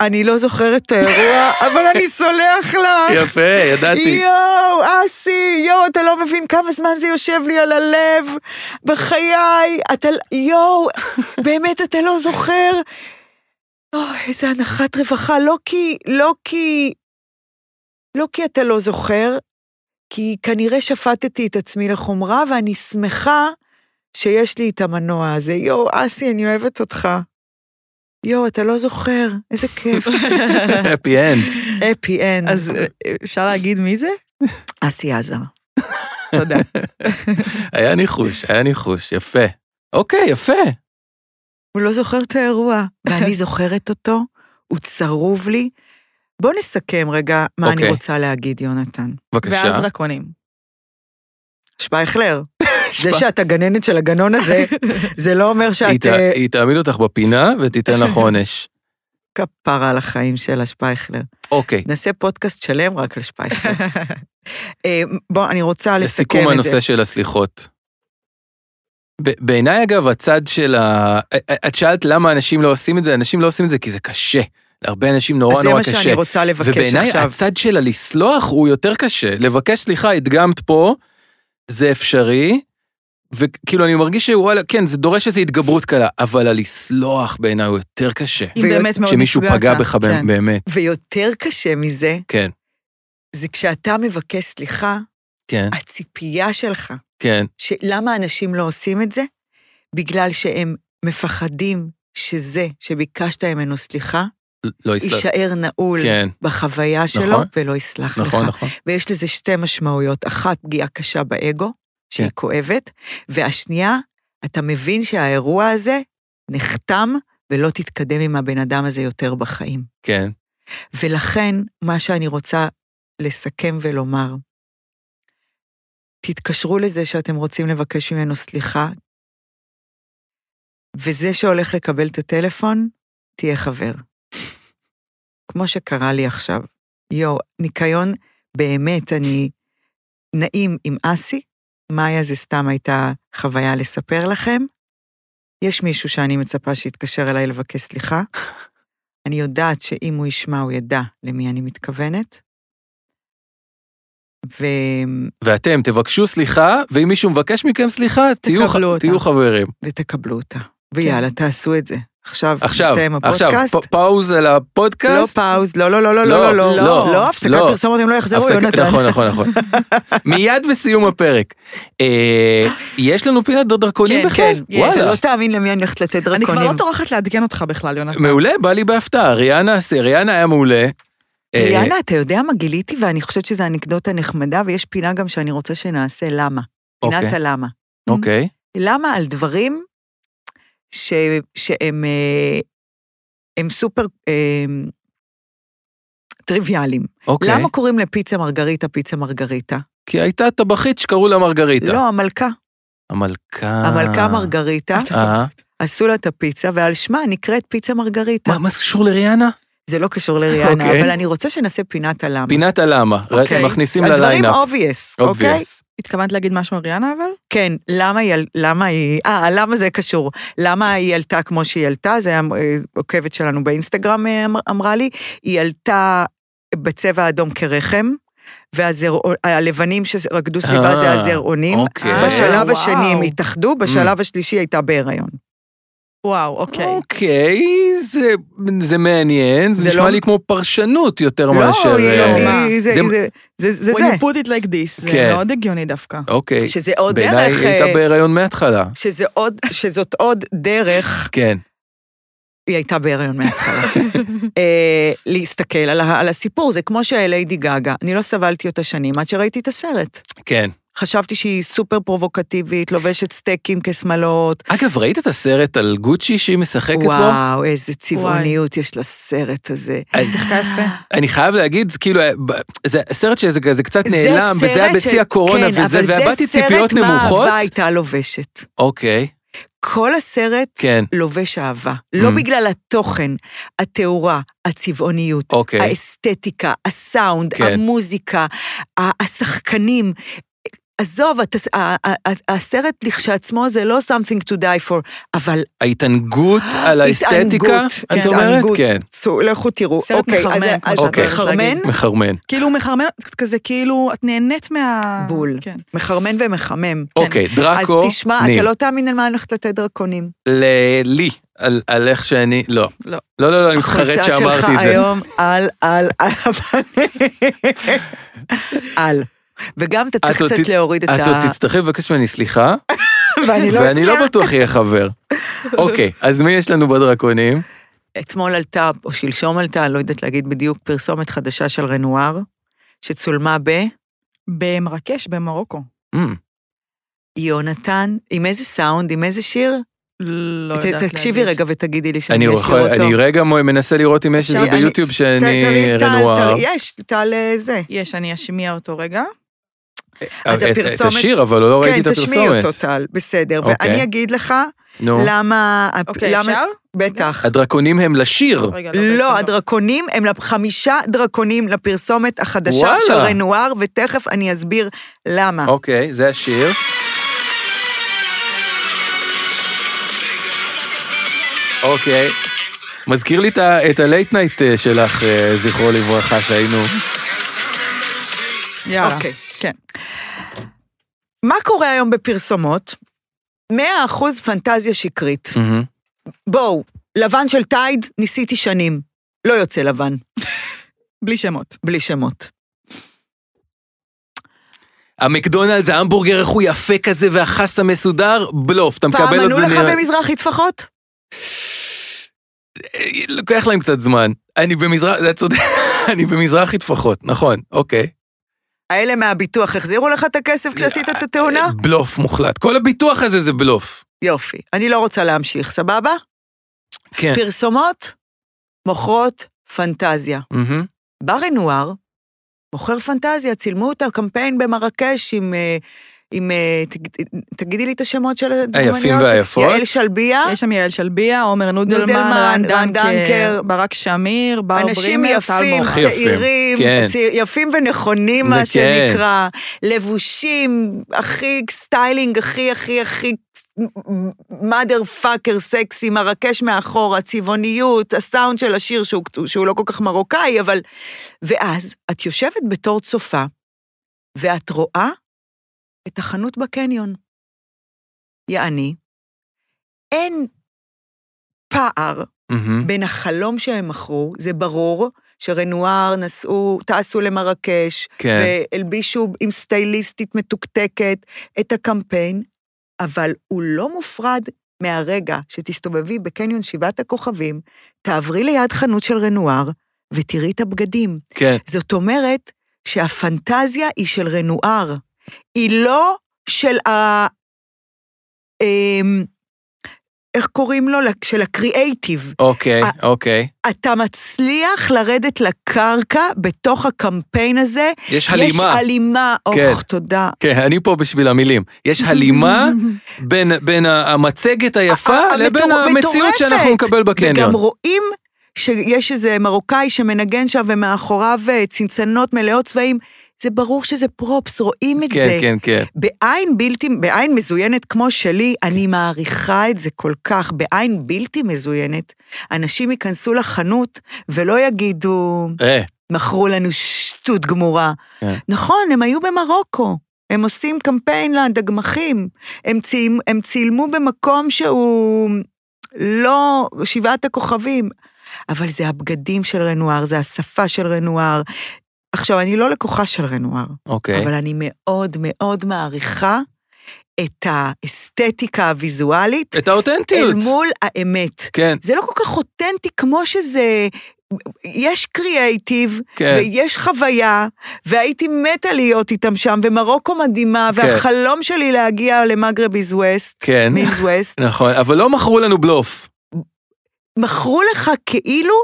אני לא זוכרת את האירוע, אבל אני סולח לך. יפה, ידעתי. יואו, אסי, יואו, אתה לא מבין כמה זמן זה יושב לי על הלב. בחיי, אתה, יואו, באמת אתה לא זוכר? אוי, איזה הנחת רווחה, לא כי, לא כי, לא כי אתה לא זוכר, כי כנראה שפטתי את עצמי לחומרה, ואני שמחה שיש לי את המנוע הזה. יואו, אסי, אני אוהבת אותך. יואו, אתה לא זוכר, איזה כיף. happy end. happy end. אז אה, אפשר להגיד מי זה? אסי עזר. תודה. היה ניחוש, היה ניחוש, יפה. אוקיי, יפה. הוא לא זוכר את האירוע, ואני זוכרת אותו, הוא צרוב לי. בוא נסכם רגע מה אני אוקיי. רוצה להגיד, יונתן. בבקשה. ואז דרקונים. שפייכלר, זה שאת הגננת של הגנון הזה, זה לא אומר שאת אה, היא תעמיד אותך בפינה ותיתן לך עונש. כפרה על החיים של השפייכלר. אוקיי, נעשה פודקאסט שלם רק לשפייכלר. אה, בוא, אני רוצה לסכם לסיכום את זה. הנושא של הסליחות. בעיניי, אגב, הצד של ה... את שאלת למה אנשים לא עושים את זה, אנשים לא עושים את זה כי זה קשה. להרבה אנשים נורא אז זה נורא מה קשה. שאני רוצה לבקש ובעיניי עכשיו. הצד של הלסלוח הוא יותר קשה. לבקש סליחה, הדגמת פה, זה אפשרי, וכאילו אני מרגיש שוואלה, כן, זה דורש איזו התגברות קלה, אבל הלסלוח בעיניי הוא יותר קשה. אם באמת מאוד כשמישהו נפגעת. פגע בך כן. באמת. ויותר קשה מזה, כן, זה כשאתה מבקש סליחה, כן, הציפייה שלך, כן, שלמה אנשים לא עושים את זה? בגלל שהם מפחדים שזה שביקשת ממנו סליחה, לא יסלח. יישאר נעול כן, בחוויה שלו נכון. ולא יסלח לך. נכון, נכון. ויש לזה שתי משמעויות, אחת, פגיעה קשה באגו, שהיא. כואבת, והשנייה, אתה מבין שהאירוע הזה נחתם ולא תתקדם עם הבן אדם הזה יותר בחיים. כן, ולכן, מה שאני רוצה לסכם ולומר, תתקשרו לזה שאתם רוצים לבקש ממנו סליחה, וזה שהולך לקבל את הטלפון, תהיה חבר. כמו שקרה לי עכשיו. יואו, ניקיון, באמת, אני נעים עם אסי. מאיה זה סתם הייתה חוויה לספר לכם. יש מישהו שאני מצפה שיתקשר אליי לבקש סליחה. אני יודעת שאם הוא ישמע, הוא ידע למי אני מתכוונת. ו... ואתם תבקשו סליחה, ואם מישהו מבקש מכם סליחה, תהיו, אותה. תהיו חברים. ותקבלו אותה. ויאללה, תעשו את זה. עכשיו, עכשיו, מסתיים עכשיו, הפודקאסט. pause על לא הפודקאסט. pause, לא, לא, לא, לא, לא, לא, לא, לא, לא, הפסקת לא. פרסומות, הם לא יחזרו, יונתן. נכון, נכון, נכון. מיד בסיום הפרק. אה, יש לנו פינת דרקונים כן, בכלל? כן, יש. וואלה. לא תאמין למי אני הולכת לתת דרקונים. אני כבר לא טורחת לעדכן אותך בכלל, יונתן. מעולה, בא לי בהפתעה. ריאנה, ריאנה היה מעולה. אה, ריאנה, אתה יודע מה גיליתי, ואני חושבת שזו אנקדוטה נחמדה, ויש פינה גם שאני רוצה שנעשה למה. פינת אוקיי. הלמה. אוקיי. למה על דברים ש, שהם אה, הם סופר אה, טריוויאליים. אוקיי. למה קוראים לפיצה מרגריטה פיצה מרגריטה? כי הייתה טבחית שקראו לה מרגריטה. לא, המלכה. המלכה. המלכה מרגריטה, אה, עשו לה את הפיצה, ועל שמה נקראת פיצה מרגריטה. מה מה זה קשור לריאנה? זה לא קשור לריאנה, אוקיי. אבל אני רוצה שנעשה פינת הלמה. פינת הלמה. ר- אוקיי. מכניסים לליינאפ. obvious, אוקיי? התכוונת להגיד משהו על ריאנה, אבל? כן, למה היא, למה היא, אה, למה זה קשור? למה היא עלתה כמו שהיא עלתה? זה אה, עוקבת שלנו באינסטגרם אה, אמר- אמרה לי, היא עלתה בצבע אדום כרחם, והלבנים שרקדו סביבה זה אה, הזרעונים. אוקיי. בשלב וואו. השני הם התאחדו, בשלב השלישי הייתה בהיריון. וואו, אוקיי. אוקיי, זה, זה מעניין, זה, זה נשמע לא- לי כמו פרשנות יותר לא, מאשר... מה? היא- זה זה- זה- זה זה. When זה. you put it like this, זה כן. מאוד הגיוני דווקא. אוקיי, שזה עוד בעיניי דרך, היא הייתה אה, בהיריון מההתחלה. שזה עוד, שזאת עוד דרך, כן, היא הייתה בהיריון מההתחלה. אה, להסתכל על, הסיפור, זה כמו שליידי גאגה, אני לא סבלתי אותה שנים עד שראיתי את הסרט. כן. חשבתי שהיא סופר פרובוקטיבית, לובשת סטייקים כשמלות. אגב, ראית את הסרט על גוצ'י שהיא משחקת בו? וואו, איזה צבעוניות יש לסרט הזה. היא שיחקה יפה. אני חייב להגיד, כאילו, ב- זה סרט שזה זה קצת זה נעלם, וזה היה בשיא הקורונה כן, וזה, אבל זה סרט ציפיות מה נמוכות. אהבה הייתה לובשת. אוקיי, כל הסרט כן, לובש אהבה. לא Mm. בגלל התוכן, התאורה, הצבעוניות, אוקיי. האסתטיקה, הסאונד, כן. המוזיקה, השחקנים. עזוב, הסרט לכשעצמו זה לא something to die for, אבל ההתענגות על האסתטיקה, התענגות, את כן, אומרת? התענגות. כן. צאו, לכו תראו. סרט אוקיי, מחרמן, אז- כמו אז אוהבת מחרמן, להגיד. מחרמן. כאילו מחרמן כזה, כאילו, את נהנית מה... בול. כן. מחרמן ומחמם. אוקיי, דראקו, אז תשמע, ניר. אתה לא תאמין על מה אני הולכת לתת דרקונים. לי, על- על איך שאני, לא. לא. לא, לא, לא, אני מתחרט החולצה שאמרתי שלך את זה. היום על, על, על הפנים. על. וגם אתה צריך קצת להוריד את את עוד ה... תצטרכי לבקש ממני סליחה, ואני לא ואני לא. בטוח יהיה חבר. אוקיי, אז מי יש לנו בדרקונים? אתמול עלתה, או שלשום עלתה, לא יודעת להגיד בדיוק, פרסומת חדשה של רנואר, שצולמה ב... במרקש, במרוקו. אמ, יונתן, עם איזה סאונד, עם איזה שיר? לא יודעת להגיד. תקשיבי רגע ותגידי לי שאני אני אשאיר אותו. אני רגע מנסה לראות אם יש את זה ביוטיוב שאני רנואר. יש, טל אה, זה. יש, אני אשמיע אותו רגע. אז את- את הפרסומת- השיר, אבל לא ראיתי את כן, תשמיעי הפרסומת. אותו, טל, בסדר. אוקיי. ואני אגיד לך נו. למה... אוקיי, למה- אפשר? בטח. הדרקונים הם לשיר. רגע, בעצם לא, הדרקונים הם חמישה דרקונים לפרסומת החדשה וואלה. של רנואר, ותכף אני אסביר למה. אוקיי, זה השיר. אוקיי. מזכיר לי את את ה late night אה, שלך, אה, זכרו לברכה, שהיינו... יאללה. אוקיי. כן. מה קורה היום בפרסומות? 100% פנטזיה שקרית. מהמם. בואו, לבן של טייד, ניסיתי שנים. לא יוצא לבן, בלי שמות. בלי שמות. המקדונלדס, ההמבורגר, איך הוא יפה כזה, והחס המסודר, בלוף, אתה פעם מקבל את ענו זה לך נראה- במזרחי טפחות? אה, לוקח להם קצת זמן. אני במזרח, אתה צודק, אני במזרחי טפחות, נכון, אוקיי. האלה מהביטוח החזירו לך את הכסף כשעשית את התאונה? בלוף מוחלט. כל הביטוח הזה זה בלוף. יופי. אני לא רוצה להמשיך, סבבה? כן. פרסומות מוכרות פנטזיה. מהמם. בר רנואר מוכר פנטזיה, צילמו את הקמפיין במרקש עם... אה, עם, אה, תג- תגידי לי את השמות של הדוגמניות. היפים והיפות. יעל שלביה, יש שם יעל שלביה, עומר נודלמן, רן דנקר. ברק שמיר, בר אנשים ברימר, טל יפים, צעירים, כן. יפים ונכונים, מה. שנקרא, לבושים הכי styling, הכי הכי הכי mother fucker סקסי, מרקש מאחור, הצבעוניות, הסאונד של השיר שהוא, שהוא לא כל כך מרוקאי, אבל... ואז את יושבת בתור צופה, ואת רואה את החנות בקניון. יעני, אין פער מהמם. בין החלום שהם מכרו, זה ברור שרנואר נסעו, טסו למרקש, כן. והלבישו עם סטייליסטית מתוקתקת את הקמפיין, אבל הוא לא מופרד מהרגע שתסתובבי בקניון שבעת הכוכבים, תעברי ליד חנות של רנואר ותראי את הבגדים. כן. זאת אומרת שהפנטזיה היא של רנואר, היא לא של ה... אמ, איך קוראים לו? של הקריאייטיב. אוקיי, אה, אוקיי. אתה מצליח לרדת לקרקע בתוך הקמפיין הזה. יש יש הלימה. הלימה. כן. אוח, תודה. כן, אני פה בשביל המילים. יש הלימה בין, בין המצגת היפה לבין המטור- המציאות מטורפת. שאנחנו נקבל בקניון. וגם רואים שיש איזה מרוקאי שמנגן שם ומאחוריו אה, צנצנות מלאות צבעים. זה ברור שזה פרופס, רואים את כן, זה. כן, כן. בעין בלתי, בעין מזוינת כמו שלי, אני מעריכה את זה כל כך. בעין בלתי מזוינת, אנשים ייכנסו לחנות ולא יגידו, אה, מכרו לנו שטות גמורה. כן. נכון, הם היו במרוקו. הם עושים קמפיין לדגמחים. הם, צילמו, הם צילמו במקום שהוא לא שבעת הכוכבים. אבל זה הבגדים של רנואר, זה השפה של רנואר. עכשיו, אני לא לקוחה של רנואר, אוקיי. אבל אני מאוד מאוד מעריכה את האסתטיקה הוויזואלית את האותנטיות. אל מול האמת. כן, זה לא כל כך אותנטי כמו שזה... יש קריאייטיב, כן. ויש חוויה, והייתי מתה להיות איתם שם, ומרוקו מדהימה, כן. והחלום שלי להגיע למגרביז ווסט, כן. מיז ווסט, נכון, אבל לא מכרו לנו בלוף. מכרו לך כאילו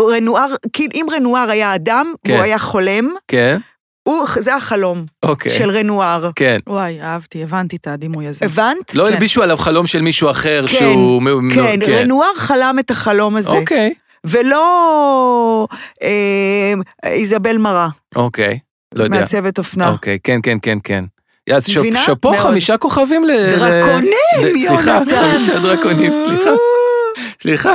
רנואר, כאילו אם רנואר היה אדם, כן. והוא היה חולם, כן, הוא, זה החלום אוקיי. של רנואר. כן. וואי, אהבתי, הבנתי את הדימוי הזה. הבנת? לא כן. הלבישו עליו חלום של מישהו אחר כן, שהוא... כן, מ- רנואר חלם את החלום הזה, אוקיי, ולא אה, איזבל מרה, אוקיי. לא יודע. מעצבת אופנה. אוקיי, כן, כן, כן, כן. אז? שאפו. חמישה כוכבים ל... דרקונים, ל- סליחה, יונתן. חמישה דרקונים, סליחה. סליחה.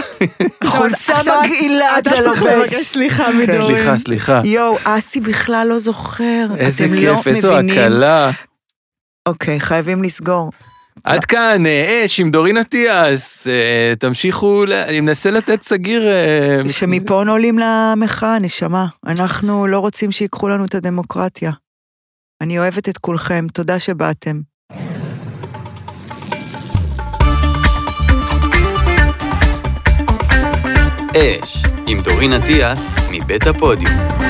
חולצה מגעילה אתה צריך. לבקש סליחה מדורין. סליחה, סליחה. יואו, אסי בכלל לא זוכר. איזה אתם כיף, לא איזו. הקלה. אוקיי, חייבים לסגור. עד כאן, אה, אש עם דורין אטיאס. אה, תמשיכו, אני מנסה לתת סגיר... אה, שמפה עולים למחאה, נשמה. אנחנו לא רוצים שיקחו לנו את הדמוקרטיה. אני אוהבת את כולכם, תודה שבאתם. אש, עם דורין אטיאס מבית הפודיום.